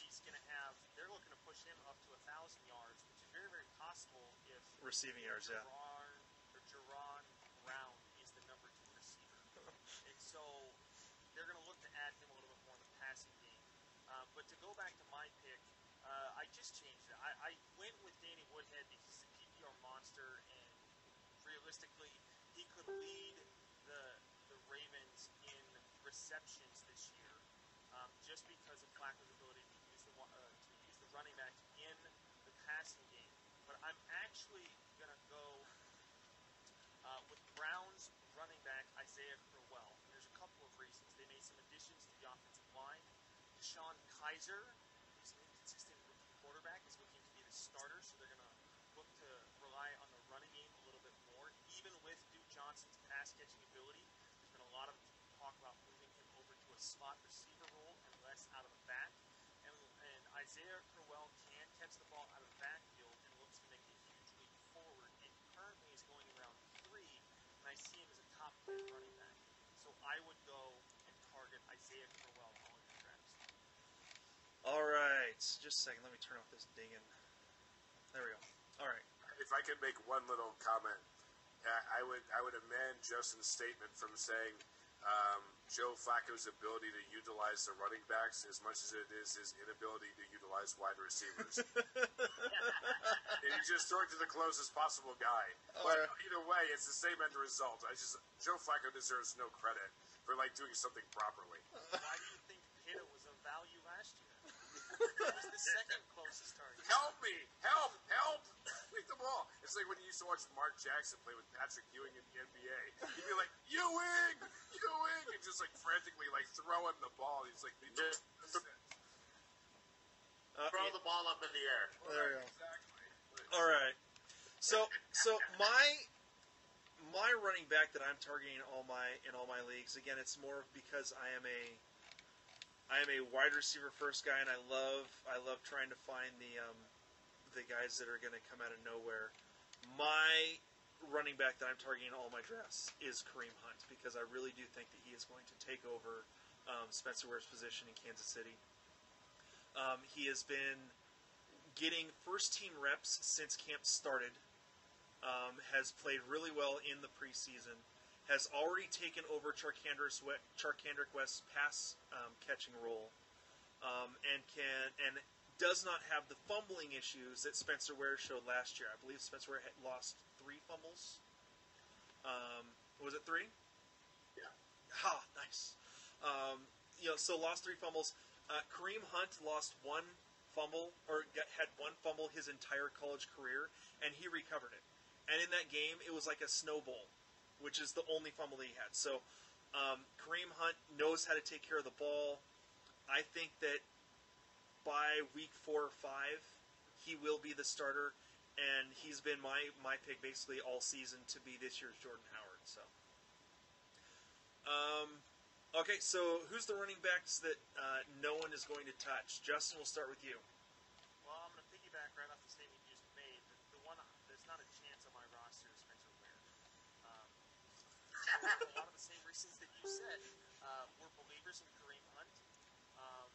he's going to have. They're looking to push him up to a thousand yards, which is very, very possible if Receiving yards, yeah. Jaron, or Jaron Brown is the number two receiver, and so they're going to look to add him a little bit more in the passing game. Um, but to go back to my pick, uh, I just changed it. I, I went with Danny Woodhead because he's a PPR monster, and realistically, he could lead the the Ravens in receptions this year, um, just because of Flacco's ability to use the uh, to use the running back in the passing game. But I'm actually gonna go uh, with Browns running back Isaiah Crowell. And there's a couple of reasons. They made some additions to the offensive line. DeShone Kizer, who's an inconsistent rookie quarterback, is looking to be the starter, so they're going to look to rely on the running game a little bit more. Even with Duke Johnson's pass catching ability, there's been a lot of talk about moving him over to a slot receiver role and less out of the back. And, and Isaiah Crowell can catch the ball out of the backfield and looks to make a huge leap forward. And currently is going around three, and I see him as a top 10 running back. So I would go and target Isaiah Crowell in all your drafts. All right, just a second. Let me turn off this dinging. There we go. All right. If I could make one little comment, I would I would amend Justin's statement from saying um, Joe Flacco's ability to utilize the running backs as much as it is his inability to utilize wide receivers. and you just throw it to the closest possible guy. But Alright. either way, it's the same end result. I just Joe Flacco deserves no credit for like doing something properly. Why do you think Pitta was of value last year? he was the second closest target. Help me! Help! Help! Take the ball. It's like when you used to watch Mark Jackson play with Patrick Ewing in the NBA. He'd be like, Ewing! Ewing! And just like frantically like throwing the ball. He's like, Just Uh, throw the ball up in the air. there you go. Exactly. All right. So so my my running back that I'm targeting in all my in all my leagues again it's more because I am a I am a wide receiver first guy and I love I love trying to find the um, the guys that are going to come out of nowhere. My running back that I'm targeting in all my drafts is Kareem Hunt because I really do think that he is going to take over um, Spencer Ware's position in Kansas City. Um, he has been getting first team reps since camp started. Um, has played really well in the preseason. Has already taken over Charcandrick West, West's pass um, catching role, um, and can and does not have the fumbling issues that Spencer Ware showed last year. I believe Spencer Ware had lost three fumbles. Um, was it three? Yeah. Ha, nice. Um, you know, so lost three fumbles. Uh, Kareem Hunt lost one fumble, or got, had one fumble his entire college career, and he recovered it. And in that game, it was like a snowball, which is the only fumble that he had. So um, Kareem Hunt knows how to take care of the ball. I think that by week four or five, he will be the starter, and he's been my my pick basically all season to be this year's Jordan Howard. So. Um, okay, so who's the running backs that uh, no one is going to touch? Justin, we'll start with you. Well, I'm going to piggyback right off the statement you just made. The, the one there's not a chance on my roster is Spencer. Um, a lot of the same reasons that you said. Uh, we're believers in Kareem Hunt. Um,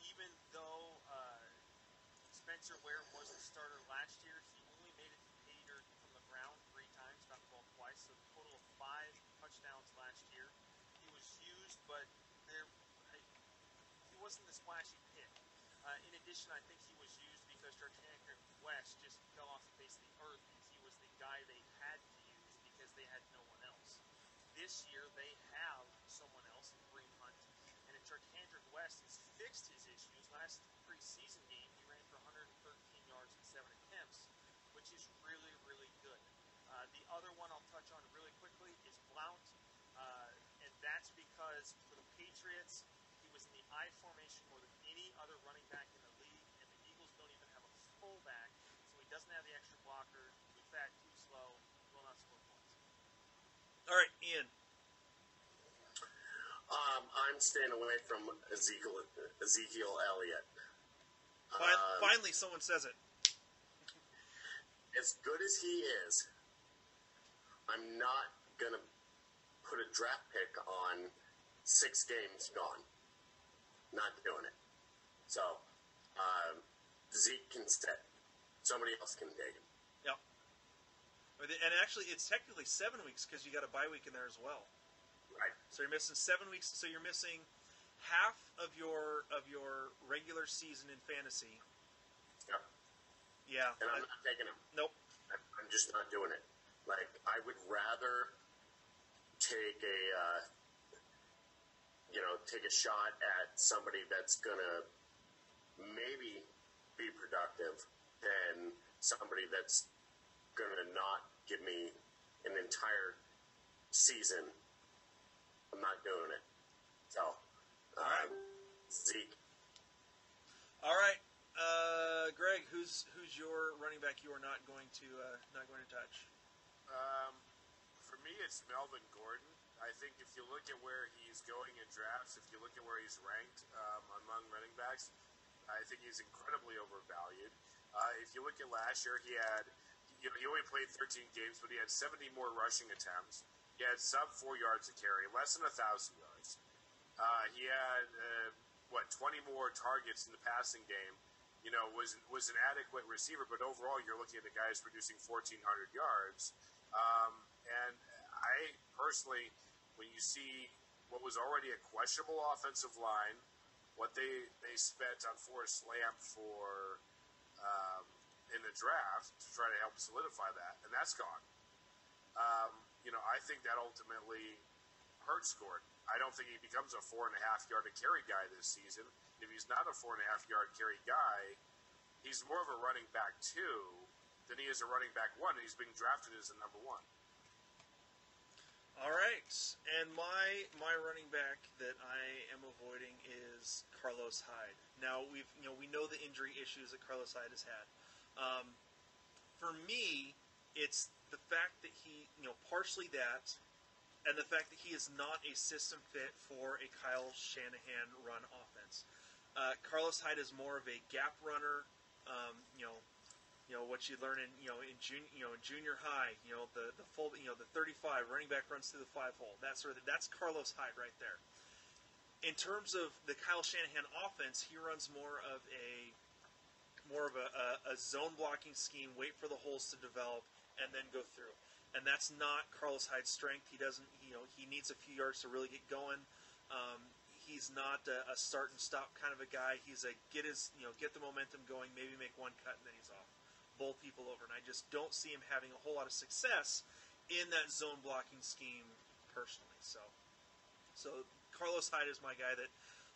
even though uh, Spencer Ware was the starter last year, he only made it pay from the ground three times, got the ball twice, so a total of five touchdowns last year. He was used, but there he wasn't the splashy pick. Uh, in addition, I think he was used because Charcandrick West just fell off the face of the earth he was the guy they had to use because they had no one else. This year, they have someone else in Kareem Hunt, and in Charcandrick West has fixed his issues. Last preseason game, he ran for 113 yards and seven attempts, which is really, really good. Uh, the other one I'll touch on really quickly is Blount, uh, and that's because for the Patriots, he was in the I formation more than any other running back in the league, and the Eagles don't even have a fullback, so he doesn't have the extra blocker, too fat, too slow, will not score points. All right, Ian. Um, I'm staying away from Ezekiel Ezekiel Elliott. Fin- Um, finally, someone says it. As good as he is, I'm not gonna put a draft pick on six games gone. Not doing it. So um, Zeke can stay. Somebody else can take him. Yep. And actually, it's technically seven weeks because you got a bye week in there as well. Right. So you're missing seven weeks. So you're missing half of your of your regular season in fantasy. Yeah. And I'm not taking him. nope. I'm just not doing it. Like I would rather take a uh, you know take a shot at somebody that's gonna maybe be productive than somebody that's gonna not give me an entire season. I'm not doing it. So, all right, Zeke. All right, uh, Greg. Who's who's your running back? You are not going to uh, not going to touch. Um, for me, it's Melvin Gordon. I think if you look at where he's going in drafts, if you look at where he's ranked um, among running backs, I think he's incredibly overvalued. Uh, if you look at last year, he had, you know, he only played 13 games, but he had 70 more rushing attempts. He had sub four yards a carry, less than a thousand yards. Uh, he had uh, what 20 more targets in the passing game. You know, was was an adequate receiver, but overall, you're looking at a guy who's producing 1,400 yards. Um, and I personally, when you see what was already a questionable offensive line, what they they spent on Forrest Lamp for um, in the draft to try to help solidify that, and that's gone. Um, you know, I think that ultimately hurts Gordon. I don't think he becomes a four and a half yard a carry guy this season. If he's not a four and a half yard carry guy, he's more of a running back two than he is a running back one, and he's being drafted as a number one. All right, and my my running back that I am avoiding is Carlos Hyde. Now we've you know we know the injury issues that Carlos Hyde has had. Um, for me, it's the fact that he you know partially that, and the fact that he is not a system fit for a Kyle Shanahan run offense. Uh, Carlos Hyde is more of a gap runner. Um, you know, you know what you learn in you know in junior you know in junior high you know the the full you know the 35 running back runs through the five hole that sort of that's Carlos Hyde right there. In terms of the Kyle Shanahan offense, he runs more of a more of a, a, a zone blocking scheme, wait for the holes to develop, and then go through. And that's not Carlos Hyde's strength. He doesn't, you know, he needs a few yards to really get going. Um, he's not a, a, start and stop kind of a guy. He's a get his, you know, get the momentum going, maybe make one cut, and then he's off bowl people over, and I just don't see him having a whole lot of success in that zone blocking scheme personally. So, so Carlos Hyde is my guy that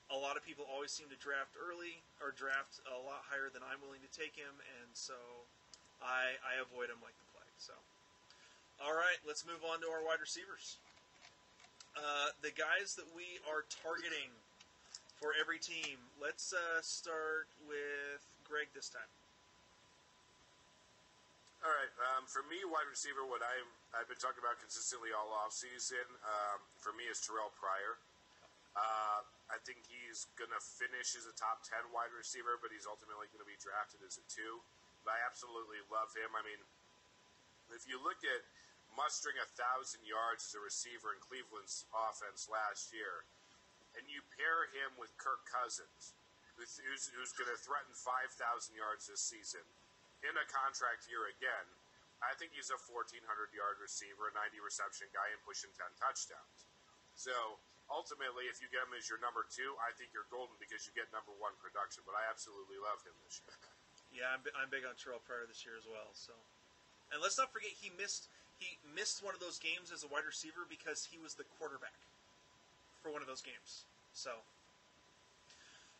a lot of people always seem to draft early or draft a lot higher than I'm willing to take him, and so I, I avoid him like the plague. So, all right, let's move on to our wide receivers. Uh, the guys that we are targeting for every team. Let's uh, start with Greg this time. All right. Um, for me, wide receiver, what I'm, I've been talking about consistently all off season, um, for me is Terrell Pryor. Uh, I think he's going to finish as a top 10 wide receiver, but he's ultimately going to be drafted as a two. But I absolutely love him. I mean, if you look at mustering a thousand yards as a receiver in Cleveland's offense last year, and you pair him with Kirk Cousins, who's, who's going to threaten 5,000 yards this season, in a contract year again, I think he's a 1,400 yard receiver, a 90 reception guy, and pushing 10 touchdowns. So ultimately, if you get him as your number two, I think you're golden because you get number one production. But I absolutely love him this year. Yeah, I'm, I'm big on Terrell Pryor this year as well. So, and let's not forget he missed he missed one of those games as a wide receiver because he was the quarterback for one of those games. So,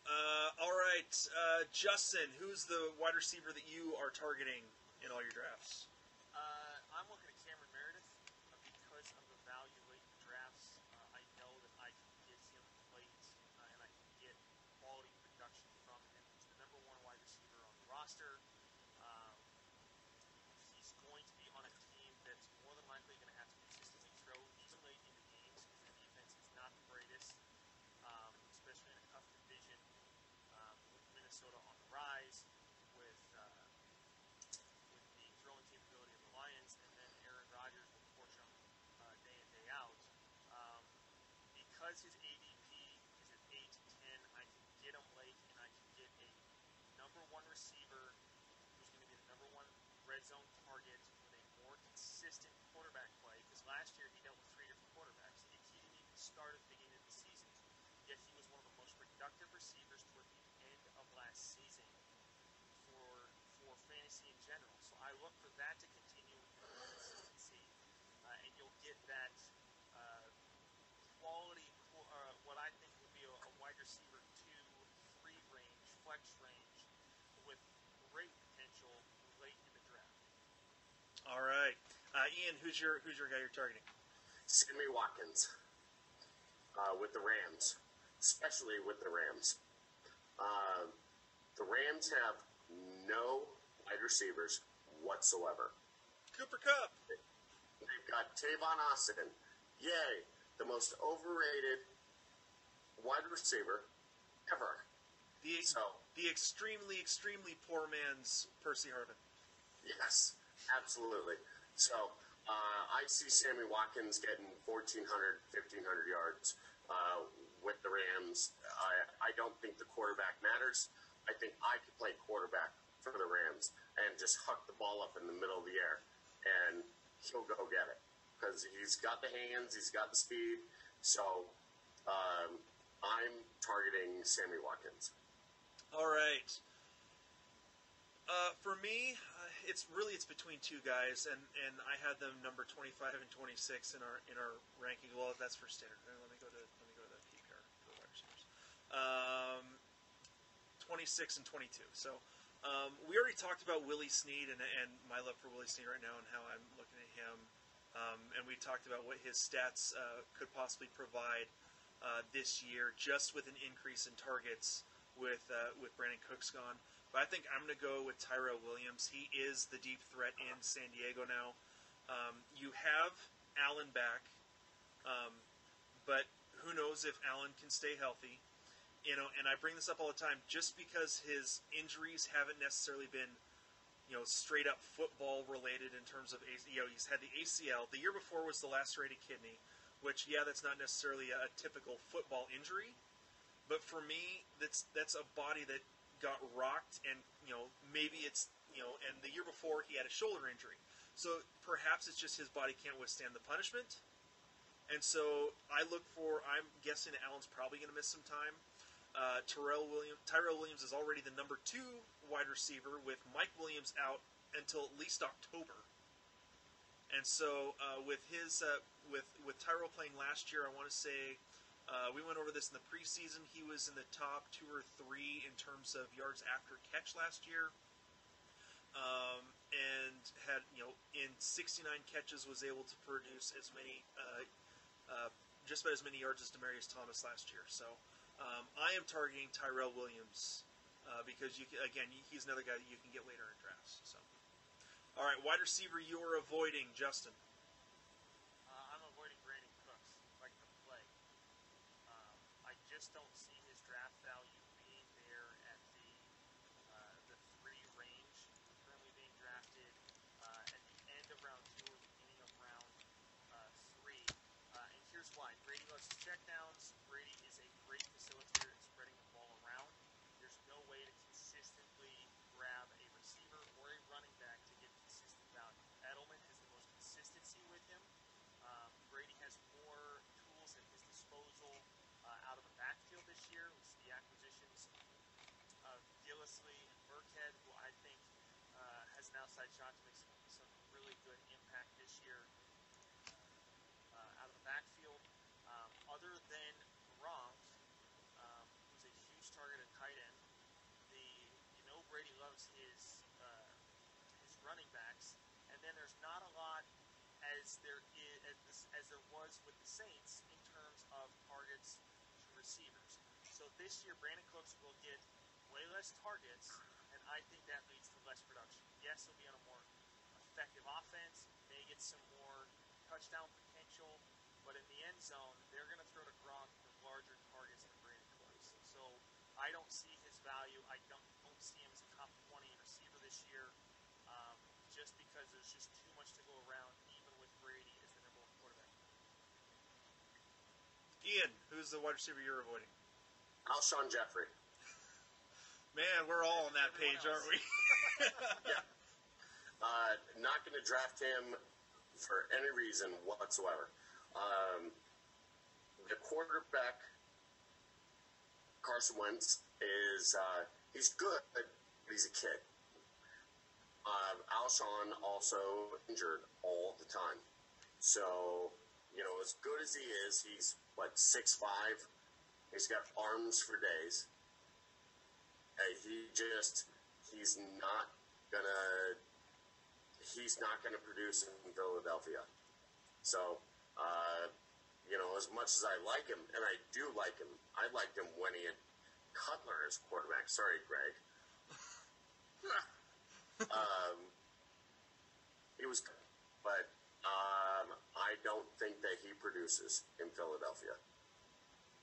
uh, all right, uh, Justin, who's the wide receiver that you are targeting in all your drafts? Uh, I'm looking at Cameron Meredith uh, because of the value late in drafts. Uh, I know that I can get him late uh, and I can get quality production from him. He's the number one wide receiver on the roster. Um, he's going to be on a team that's more than likely going to have to consistently throw even late in the games because the defense is not the greatest, um, especially in a tough division. Um, with Minnesota on the rise, with uh, with the throwing capability of the Lions, and then Aaron Rodgers will torch them uh, day in day out. Um, because his ADP is at to ten, I can get him late, and I can get a number one receiver who's going to be the number one red zone target with a more consistent quarterback play. Because last year he dealt with three different quarterbacks. He didn't even start at the beginning of the season, yet he was one of the most productive receivers toward the end of last season for for fantasy in general. So I look for that to continue with consistency, uh, and you'll get that uh, quality, uh, what I think would be a, a wide receiver two, three range, flex range, with great potential late in the draft. All right, uh, Ian, who's your who's your guy you're targeting? Sammy Watkins uh, with the Rams, especially with the Rams. Uh, the Rams have no wide receivers whatsoever. Cooper Kupp. They've got Tavon Austin. Yay, the most overrated wide receiver ever. The So, the extremely extremely poor man's Percy Harvin. yes, absolutely. So, uh, I see Sammy Watkins getting 1,400, 1,500 yards uh, with the Rams. I, I don't think the quarterback matters. I think I could play quarterback for the Rams and just huck the ball up in the middle of the air, and he'll go get it. because he's got the hands, he's got the speed. So um, I'm targeting Sammy Watkins. All right. Uh, for me, it's really it's between two guys, and, and I had them number 25 and 26 in our in our ranking. Well, that's for standard. Let me go to let me go to the PPR for wide receivers. Um, 26 and 22. So um, we already talked about Willie Snead and, and my love for Willie Snead right now, and how I'm looking at him. Um, and we talked about what his stats uh, could possibly provide uh, this year, just with an increase in targets with uh, with Brandin Cooks gone. But I think I'm going to go with Tyrell Williams. He is the deep threat in San Diego now. Um, you have Allen back, um, but who knows if Allen can stay healthy? You know, and I bring this up all the time. Just because his injuries haven't necessarily been, you know, straight up football related in terms of, you know, he's had the ACL. The year before was the lacerated kidney, which yeah, that's not necessarily a typical football injury, but for me, that's that's a body that got rocked, and you know maybe it's you know, and the year before he had a shoulder injury, so perhaps it's just his body can't withstand the punishment, and so I look for. I'm guessing Allen's probably going to miss some time. Uh, Tyrell Williams, Tyrell Williams is already the number two wide receiver with Mike Williams out until at least October. And so uh, with his uh, with with Tyrell playing last year, I want to say uh, we went over this in the preseason. He was in the top two or three in terms of yards after catch last year, um, and had you know in 69 catches was able to produce as many, uh, uh, just about as many yards as Demaryius Thomas last year. So um, I am targeting Tyrell Williams uh, because you can, again he's another guy that you can get later in drafts. So all right, wide receiver you are avoiding, Justin. Uh, I'm avoiding Brandin Cooks like the plague. Um, I just don't see his draft value being there at the uh, the three range currently being drafted uh, at the end of round two or beginning of round uh, three. Uh, and here's why: Brady loves his checkdowns. Brady is a great facilitator at spreading the ball around. There's no way to consistently grab a receiver or a running back to get consistent value. Edelman has the most consistency with him. Um, Brady has more tools at his disposal uh, out of the backfield this year. We see the acquisitions of Gillislee and Burkhead, who I think uh, has an outside shot to make some, some really good impact this year uh, out of the backfield. Um, other than Gronk, um, who's a huge target at tight end, the you know Brady loves his uh, his running backs, and then there's not a lot as there is as, this, as there was with the Saints in terms of targets to receivers. So this year, Brandin Cooks will get way less targets, and I think that leads to less production. Yes, he'll be on a more effective offense, may get some more touchdown potential, but in the end zone, they're going to throw to Gronk for larger targets than Brandin Cooks. So I don't see his value. I don't, don't see him as a top 20 receiver this year, um, just because there's just too much to go around, even with Brady as the number one quarterback. Ian, who's the wide receiver you're avoiding? Alshon Jeffery. Man, we're all on that page, aren't we? Uh, not going to draft him for any reason whatsoever. Um, the quarterback, Carson Wentz, is uh, he's good, but he's a kid. Uh, Alshon also injured all the time. So, you know, as good as he is, he's what six five. He's got arms for days. Uh, he just he's not gonna he's not gonna produce in Philadelphia. So, uh, you know, as much as I like him, and I do like him, I liked him when he had Cutler as quarterback. Sorry, Greg. um, he was, good, but um, I don't think that he produces in Philadelphia.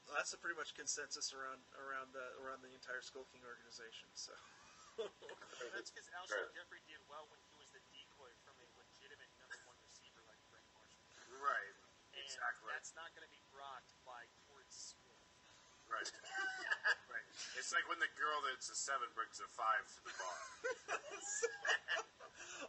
Well, that's a pretty much consensus around around the around the entire Skull King organization. So, That's because Alshon Jeffery did well when he was the decoy from a legitimate number one receiver like Brent Marshall. Right. And Exactly. that's not going to be brought by Torrance Smith. Right. right. It's like when the girl that's a seven brings a five to the bar.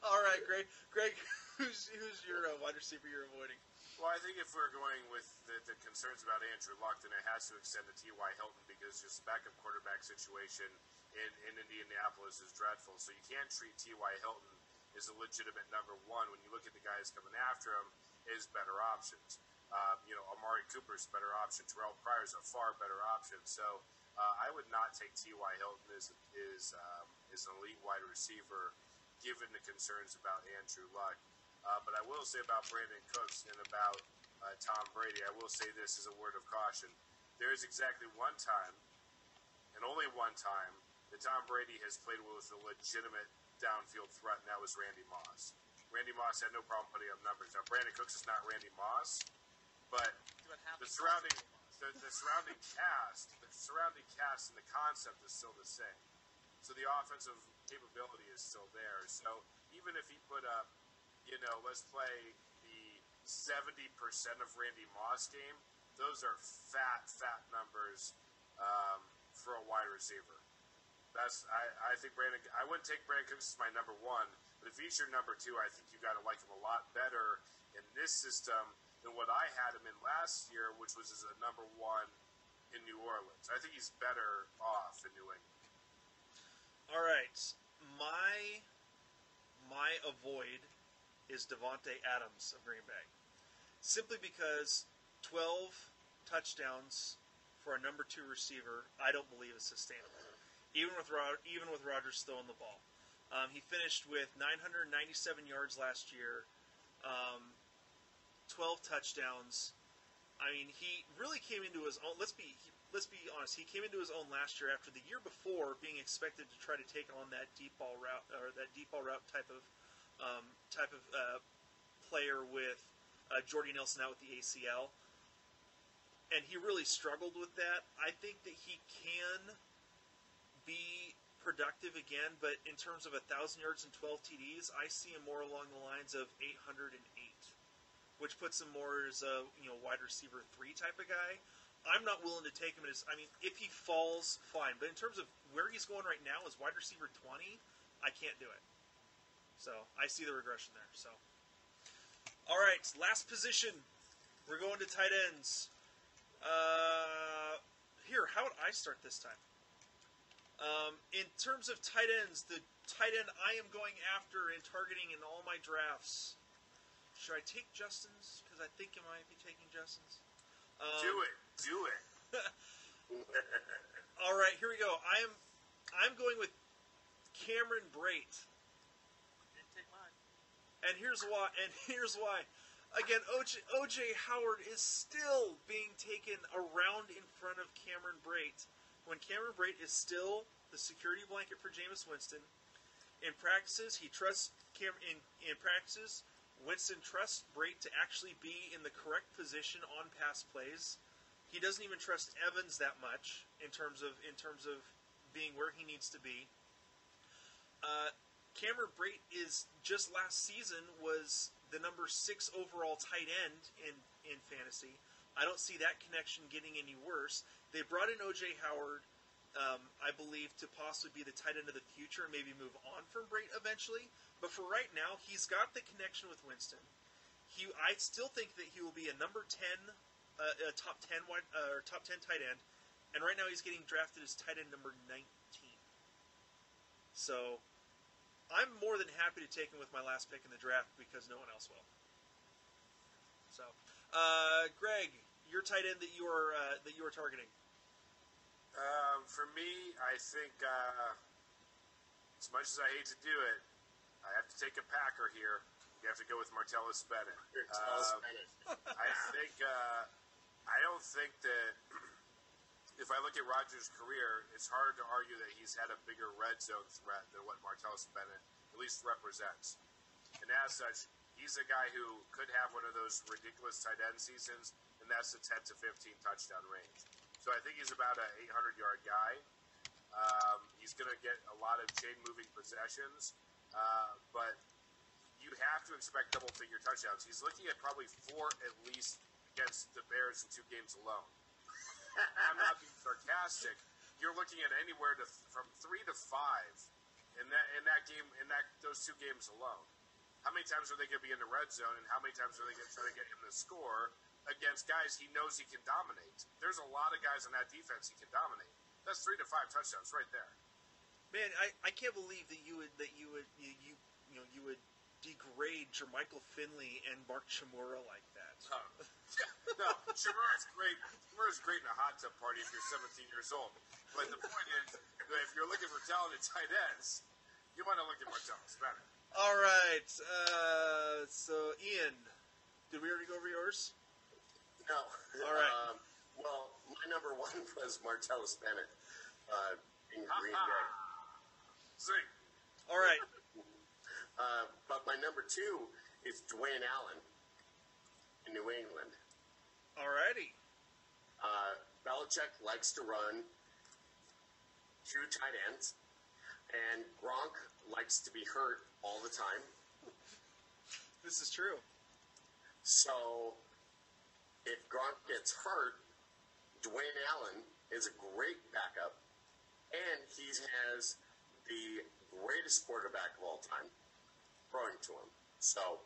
all right, Greg. Greg, who's who's your uh, wide receiver you're avoiding? Well, I think if we're going with the, the concerns about Andrew Luck, then it has to extend to T.Y. Hilton because just the backup quarterback situation in, in Indianapolis is dreadful. So you can't treat T.Y. Hilton as a legitimate number one when you look at the guys coming after him is better options. Um, you know, Amari Cooper's a better option. Terrell Pryor's a far better option. So uh, I would not take T.Y. Hilton as, um, as an elite wide receiver given the concerns about Andrew Luck. Uh, but I will say about Brandin Cooks and about uh, Tom Brady, I will say this as a word of caution. There is exactly one time, and only one time, that Tom Brady has played with a legitimate downfield threat, and that was Randy Moss. Randy Moss had no problem putting up numbers. Now, Brandin Cooks is not Randy Moss, but the surrounding the, the surrounding cast, the surrounding cast, and the concept is still the same. So the offensive capability is still there. So even if he put up you know, let's play the 70% of Randy Moss game. Those are fat, fat numbers um, for a wide receiver. That's I, I think Brandin. I wouldn't take Brandin Cooks as my number one, but if he's your number two, I think you got to like him a lot better in this system than what I had him in last year, which was as a number one in New Orleans. I think he's better off in New England. All right, my my avoid is Davante Adams of Green Bay. Simply because 12 touchdowns for a number two receiver, I don't believe is sustainable. Even with Rod- even with Rodgers throwing the ball, um, he finished with 997 yards last year, um, 12 touchdowns. I mean, he really came into his own. Let's be let's be honest. He came into his own last year after the year before being expected to try to take on that deep ball route or that deep ball route type of um, type of uh, player with uh, Jordy Nelson out with the ACL, and he really struggled with that. I think that he can be productive again, but in terms of a thousand yards and 12 TDs, I see him more along the lines of 808, which puts him more as a you know wide receiver three type of guy. I'm not willing to take him as. I mean, if he falls, fine. But in terms of where he's going right now as wide receiver 20, I can't do it. So I see the regression there. So, all right, last position. We're going to tight ends. Uh, here, how would I start this time? Um, in terms of tight ends, the tight end I am going after and targeting in all my drafts. Should I take Justin's? Because I think I might be taking Justin's. Um, do it. Do it. all right, here we go. I am I'm going with Cameron Brate. And here's why. And here's why. Again, OJ, Howard is still being taken around in front of Cameron Brate when Cameron Brate is still the security blanket for Jameis Winston. In practices, he trusts Cam. In in practices, Winston trusts Brate to actually be in the correct position on pass plays. He doesn't even trust Evans that much in terms of in terms of being where he needs to be. Uh, Cameron Brate is just last season was the number six overall tight end in in fantasy. I don't see that connection getting any worse. They brought in OJ Howard, um, I believe, to possibly be the tight end of the future and maybe move on from Brate eventually. But for right now, he's got the connection with Winston. He, I still think that he will be a number ten, uh, a top ten wide, uh, or top ten tight end, and right now he's getting drafted as tight end number nineteen. So I'm more than happy to take him with my last pick in the draft because no one else will. So, uh, Greg, your tight end that you are uh, that you are targeting. Um, for me, I think uh, as much as I hate to do it, I have to take a Packer here. You have to go with Martellus Bennett. Martellus Bennett. I think uh, I don't think that if I look at Rodgers' career, it's hard to argue that he's had a bigger red zone threat than what Martellus Bennett at least represents. And as such, he's a guy who could have one of those ridiculous tight end seasons, and that's the 10 to 15 touchdown range. So I think he's about an 800 yard guy. Um, he's going to get a lot of chain moving possessions, uh, but you have to expect double figure touchdowns. He's looking at probably four at least against the Bears in two games alone. I'm not being sarcastic. You're looking at anywhere to from three to five in that in that game in that those two games alone. how many times are they going to be in the red zone, and how many times are they going to try to get him to score against guys he knows he can dominate? There's a lot of guys on that defense he can dominate. That's three to five touchdowns right there. Man, I, I can't believe that you would that you would you you, you know you would degrade Jermichael Finley and Mark Chmura like that. Uh, yeah, no, Chmura's great. is great in a hot tub party if you're 17 years old. But the point is, if you're looking for talented tight ends, you might to look at Martellus Bennett. All right. Uh, so Ian, did we already go over yours? No. All right. Um, well, my number one was Martellus Bennett uh, in Green Bay. Zing. All right. Uh, but my number two is Dwayne Allen in New England. All righty. Uh, Belichick likes to run two tight ends, and Gronk likes to be hurt all the time. This is true. So if Gronk gets hurt, Dwayne Allen is a great backup, and he has the greatest quarterback of all time throwing to him. So,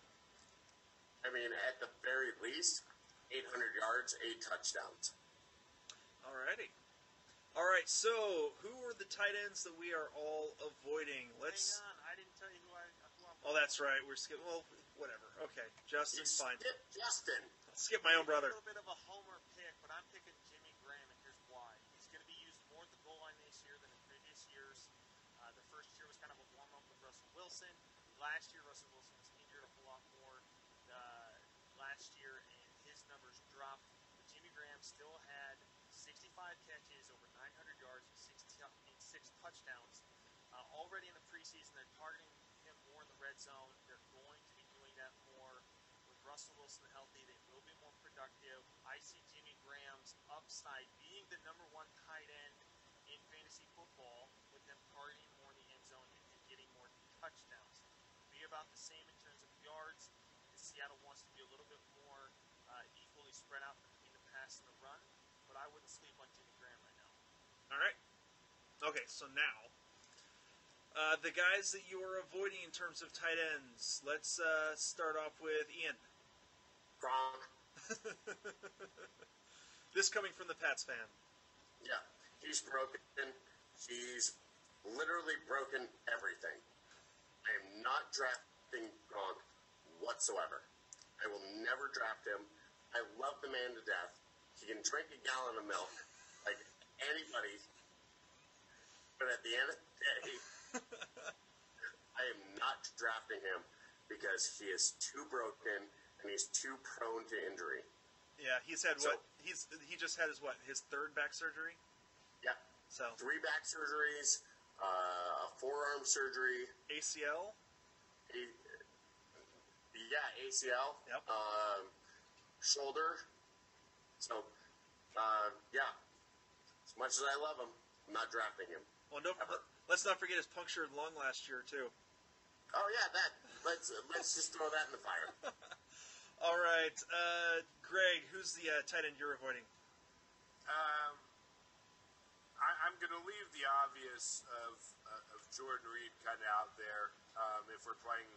I mean, at the very least, 800 yards, eight touchdowns. All righty. All right. So who are the tight ends that we are all avoiding? Let's. Hang on, I didn't tell you who I who Oh, that's right. We're skipping. Well, whatever. Okay. Justin's fine. skip Justin. I'll skip my own brother. A little bit of a homer pick, but I'm picking Jimmy Graham, and here's why. He's going to be used more at the goal line this year than in previous years. Uh, the first year was kind of a warm up with Russell Wilson. Last year, Russell Wilson was injured a whole lot more uh, last year, and his numbers dropped. But Jimmy Graham still had 65 catches, over 900 yards, and six, t- and six touchdowns. Uh, already in the preseason, they're targeting him more in the red zone. They're going to be doing that more with Russell Wilson healthy. They will be more productive. I see Jimmy Graham's upside being the number one tight end in fantasy football, with them targeting more in the end zone and, and getting more touchdowns. Be about the same in terms of yards. Seattle wants to be a little bit more uh, equally spread out between the pass and the run, but I wouldn't sleep on Jimmy Graham right now. All right. Okay. So now. Uh, the guys that you are avoiding in terms of tight ends. Let's uh, start off with Ian. Gronk. This coming from the Pats fan. Yeah, he's broken. He's literally broken everything. I am not drafting Gronk whatsoever. I will never draft him. I love the man to death. He can drink a gallon of milk like anybody. But at the end of the day, I am not drafting him because he is too broken and he's too prone to injury. Yeah, he's had So- what? He's he just had his what? His third back surgery. Yeah, So three back surgeries, uh, a forearm surgery, ACL. A- yeah, ACL, Yep. um, shoulder. So, uh, yeah, as much as I love him, I'm not drafting him. Well, no, let's not forget his punctured lung last year too. Oh yeah, that. Let's let's just throw that in the fire. All right, uh, Greg, who's the uh, tight end you're avoiding? Um, I, I'm going to leave the obvious of uh, of Jordan Reed kind of out there. Um, if we're playing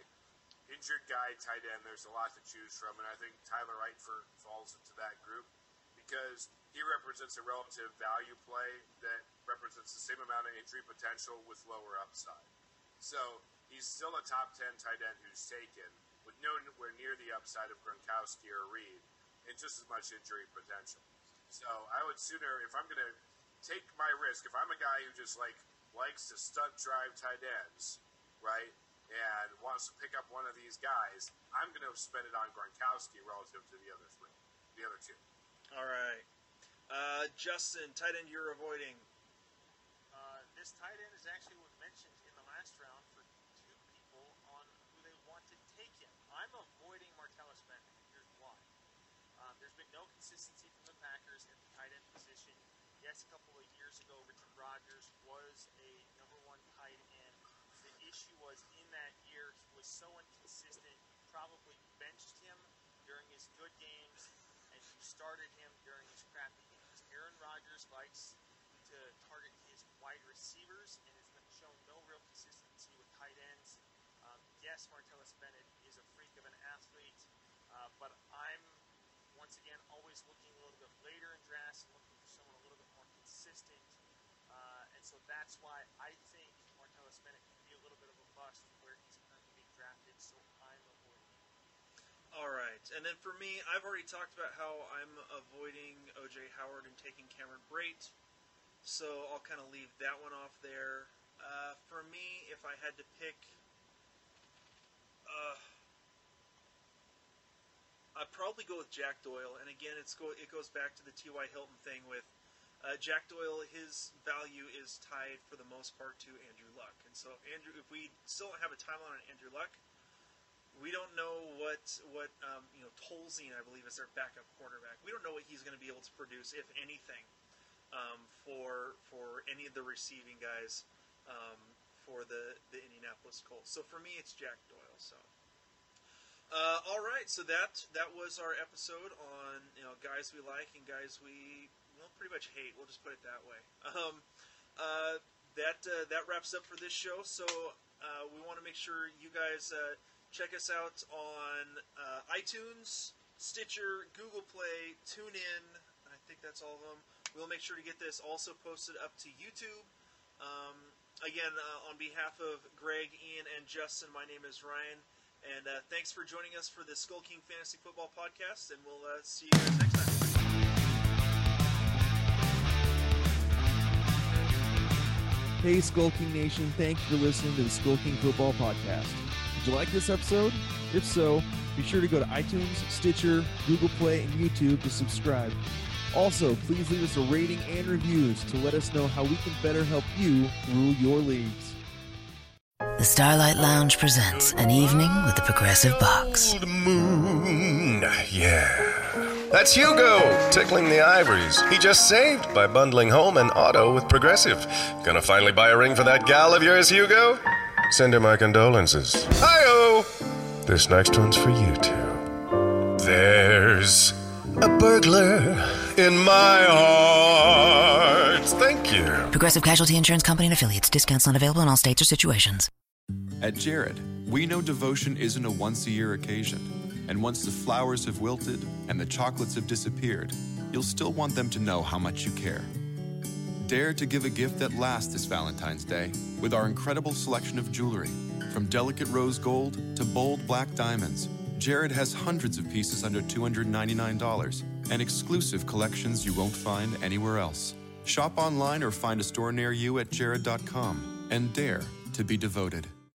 injured guy tight end, there's a lot to choose from, and I think Tyler Eifert falls into that group because he represents a relative value play that represents the same amount of injury potential with lower upside. So he's still a top ten tight end who's taken with nowhere near the upside of Gronkowski or Reed, and just as much injury potential. So I would sooner, if I'm going to take my risk, if I'm a guy who just like likes to stunt drive tight ends, right, and wants to pick up one of these guys, I'm going to spend it on Gronkowski relative to the other three, the other two. All right, uh, Justin, tight end you're avoiding. This tight end is actually was mentioned in the last round for two people on who they want to take him. I'm avoiding Martellus Bennett. Here's why. Um, there's been no consistency from the Packers at the tight end position. Yes, a couple of years ago, Richard Rodgers was a number one tight end. The issue was in that year he was so inconsistent. Probably benched him during his good games, and you started him during his crappy games. Aaron Rodgers likes yes, Martellus Bennett is a freak of an athlete, uh, but I'm once again always looking a little bit later in drafts and looking for someone a little bit more consistent. Uh, and so that's why I think Martellus Bennett can be a little bit of a bust where he's currently being drafted, so I'm avoiding. All right, and then for me, I've already talked about how I'm avoiding OJ Howard and taking Cameron Brate, so I'll kind of leave that one off there. Uh, for me, if I had to pick uh, I'd probably go with Jack Doyle, and again, it's go it goes back to the T.Y. Hilton thing with uh, Jack Doyle. His value is tied for the most part to Andrew Luck, and so Andrew, if we still don't have a timeline on Andrew Luck, we don't know what what um, you know Tolzien, I believe, is their backup quarterback. We don't know what he's going to be able to produce, if anything, um, for for any of the receiving guys um, for the the Indianapolis Colts. So for me, it's Jack Doyle. So. Uh, all right, so that that was our episode on you know guys we like and guys we well pretty much hate. We'll just put it that way. Um, uh, that uh, that wraps up for this show. So uh, we want to make sure you guys uh, check us out on uh, iTunes, Stitcher, Google Play, TuneIn. I think that's all of them. We'll make sure to get this also posted up to YouTube. Um, again, uh, on behalf of Greg, Ian, and Justin, my name is Ryan. And uh, thanks for joining us for the Skull King Fantasy Football Podcast, and we'll uh, see you guys next time. Hey, Skull King Nation, thank you for listening to the Skull King Football Podcast. Did you like this episode? If so, be sure to go to iTunes, Stitcher, Google Play, and YouTube to subscribe. Also, please leave us a rating and reviews to let us know how we can better help you rule your leagues. The Starlight Lounge presents an evening with the Progressive Box. Old moon, yeah. That's Hugo, tickling the ivories. He just saved by bundling home and auto with Progressive. Gonna finally buy a ring for that gal of yours, Hugo? Send her my condolences. Hi-oh! This next one's for you two. There's a burglar in my heart. Thank you. Progressive Casualty Insurance Company and affiliates. Discounts not available in all states or situations. At Jared, we know devotion isn't a once a year occasion. And once the flowers have wilted and the chocolates have disappeared, you'll still want them to know how much you care. Dare to give a gift that lasts this Valentine's Day with our incredible selection of jewelry. From delicate rose gold to bold black diamonds, Jared has hundreds of pieces under $299 and exclusive collections you won't find anywhere else. Shop online or find a store near you at jared.com and dare to be devoted.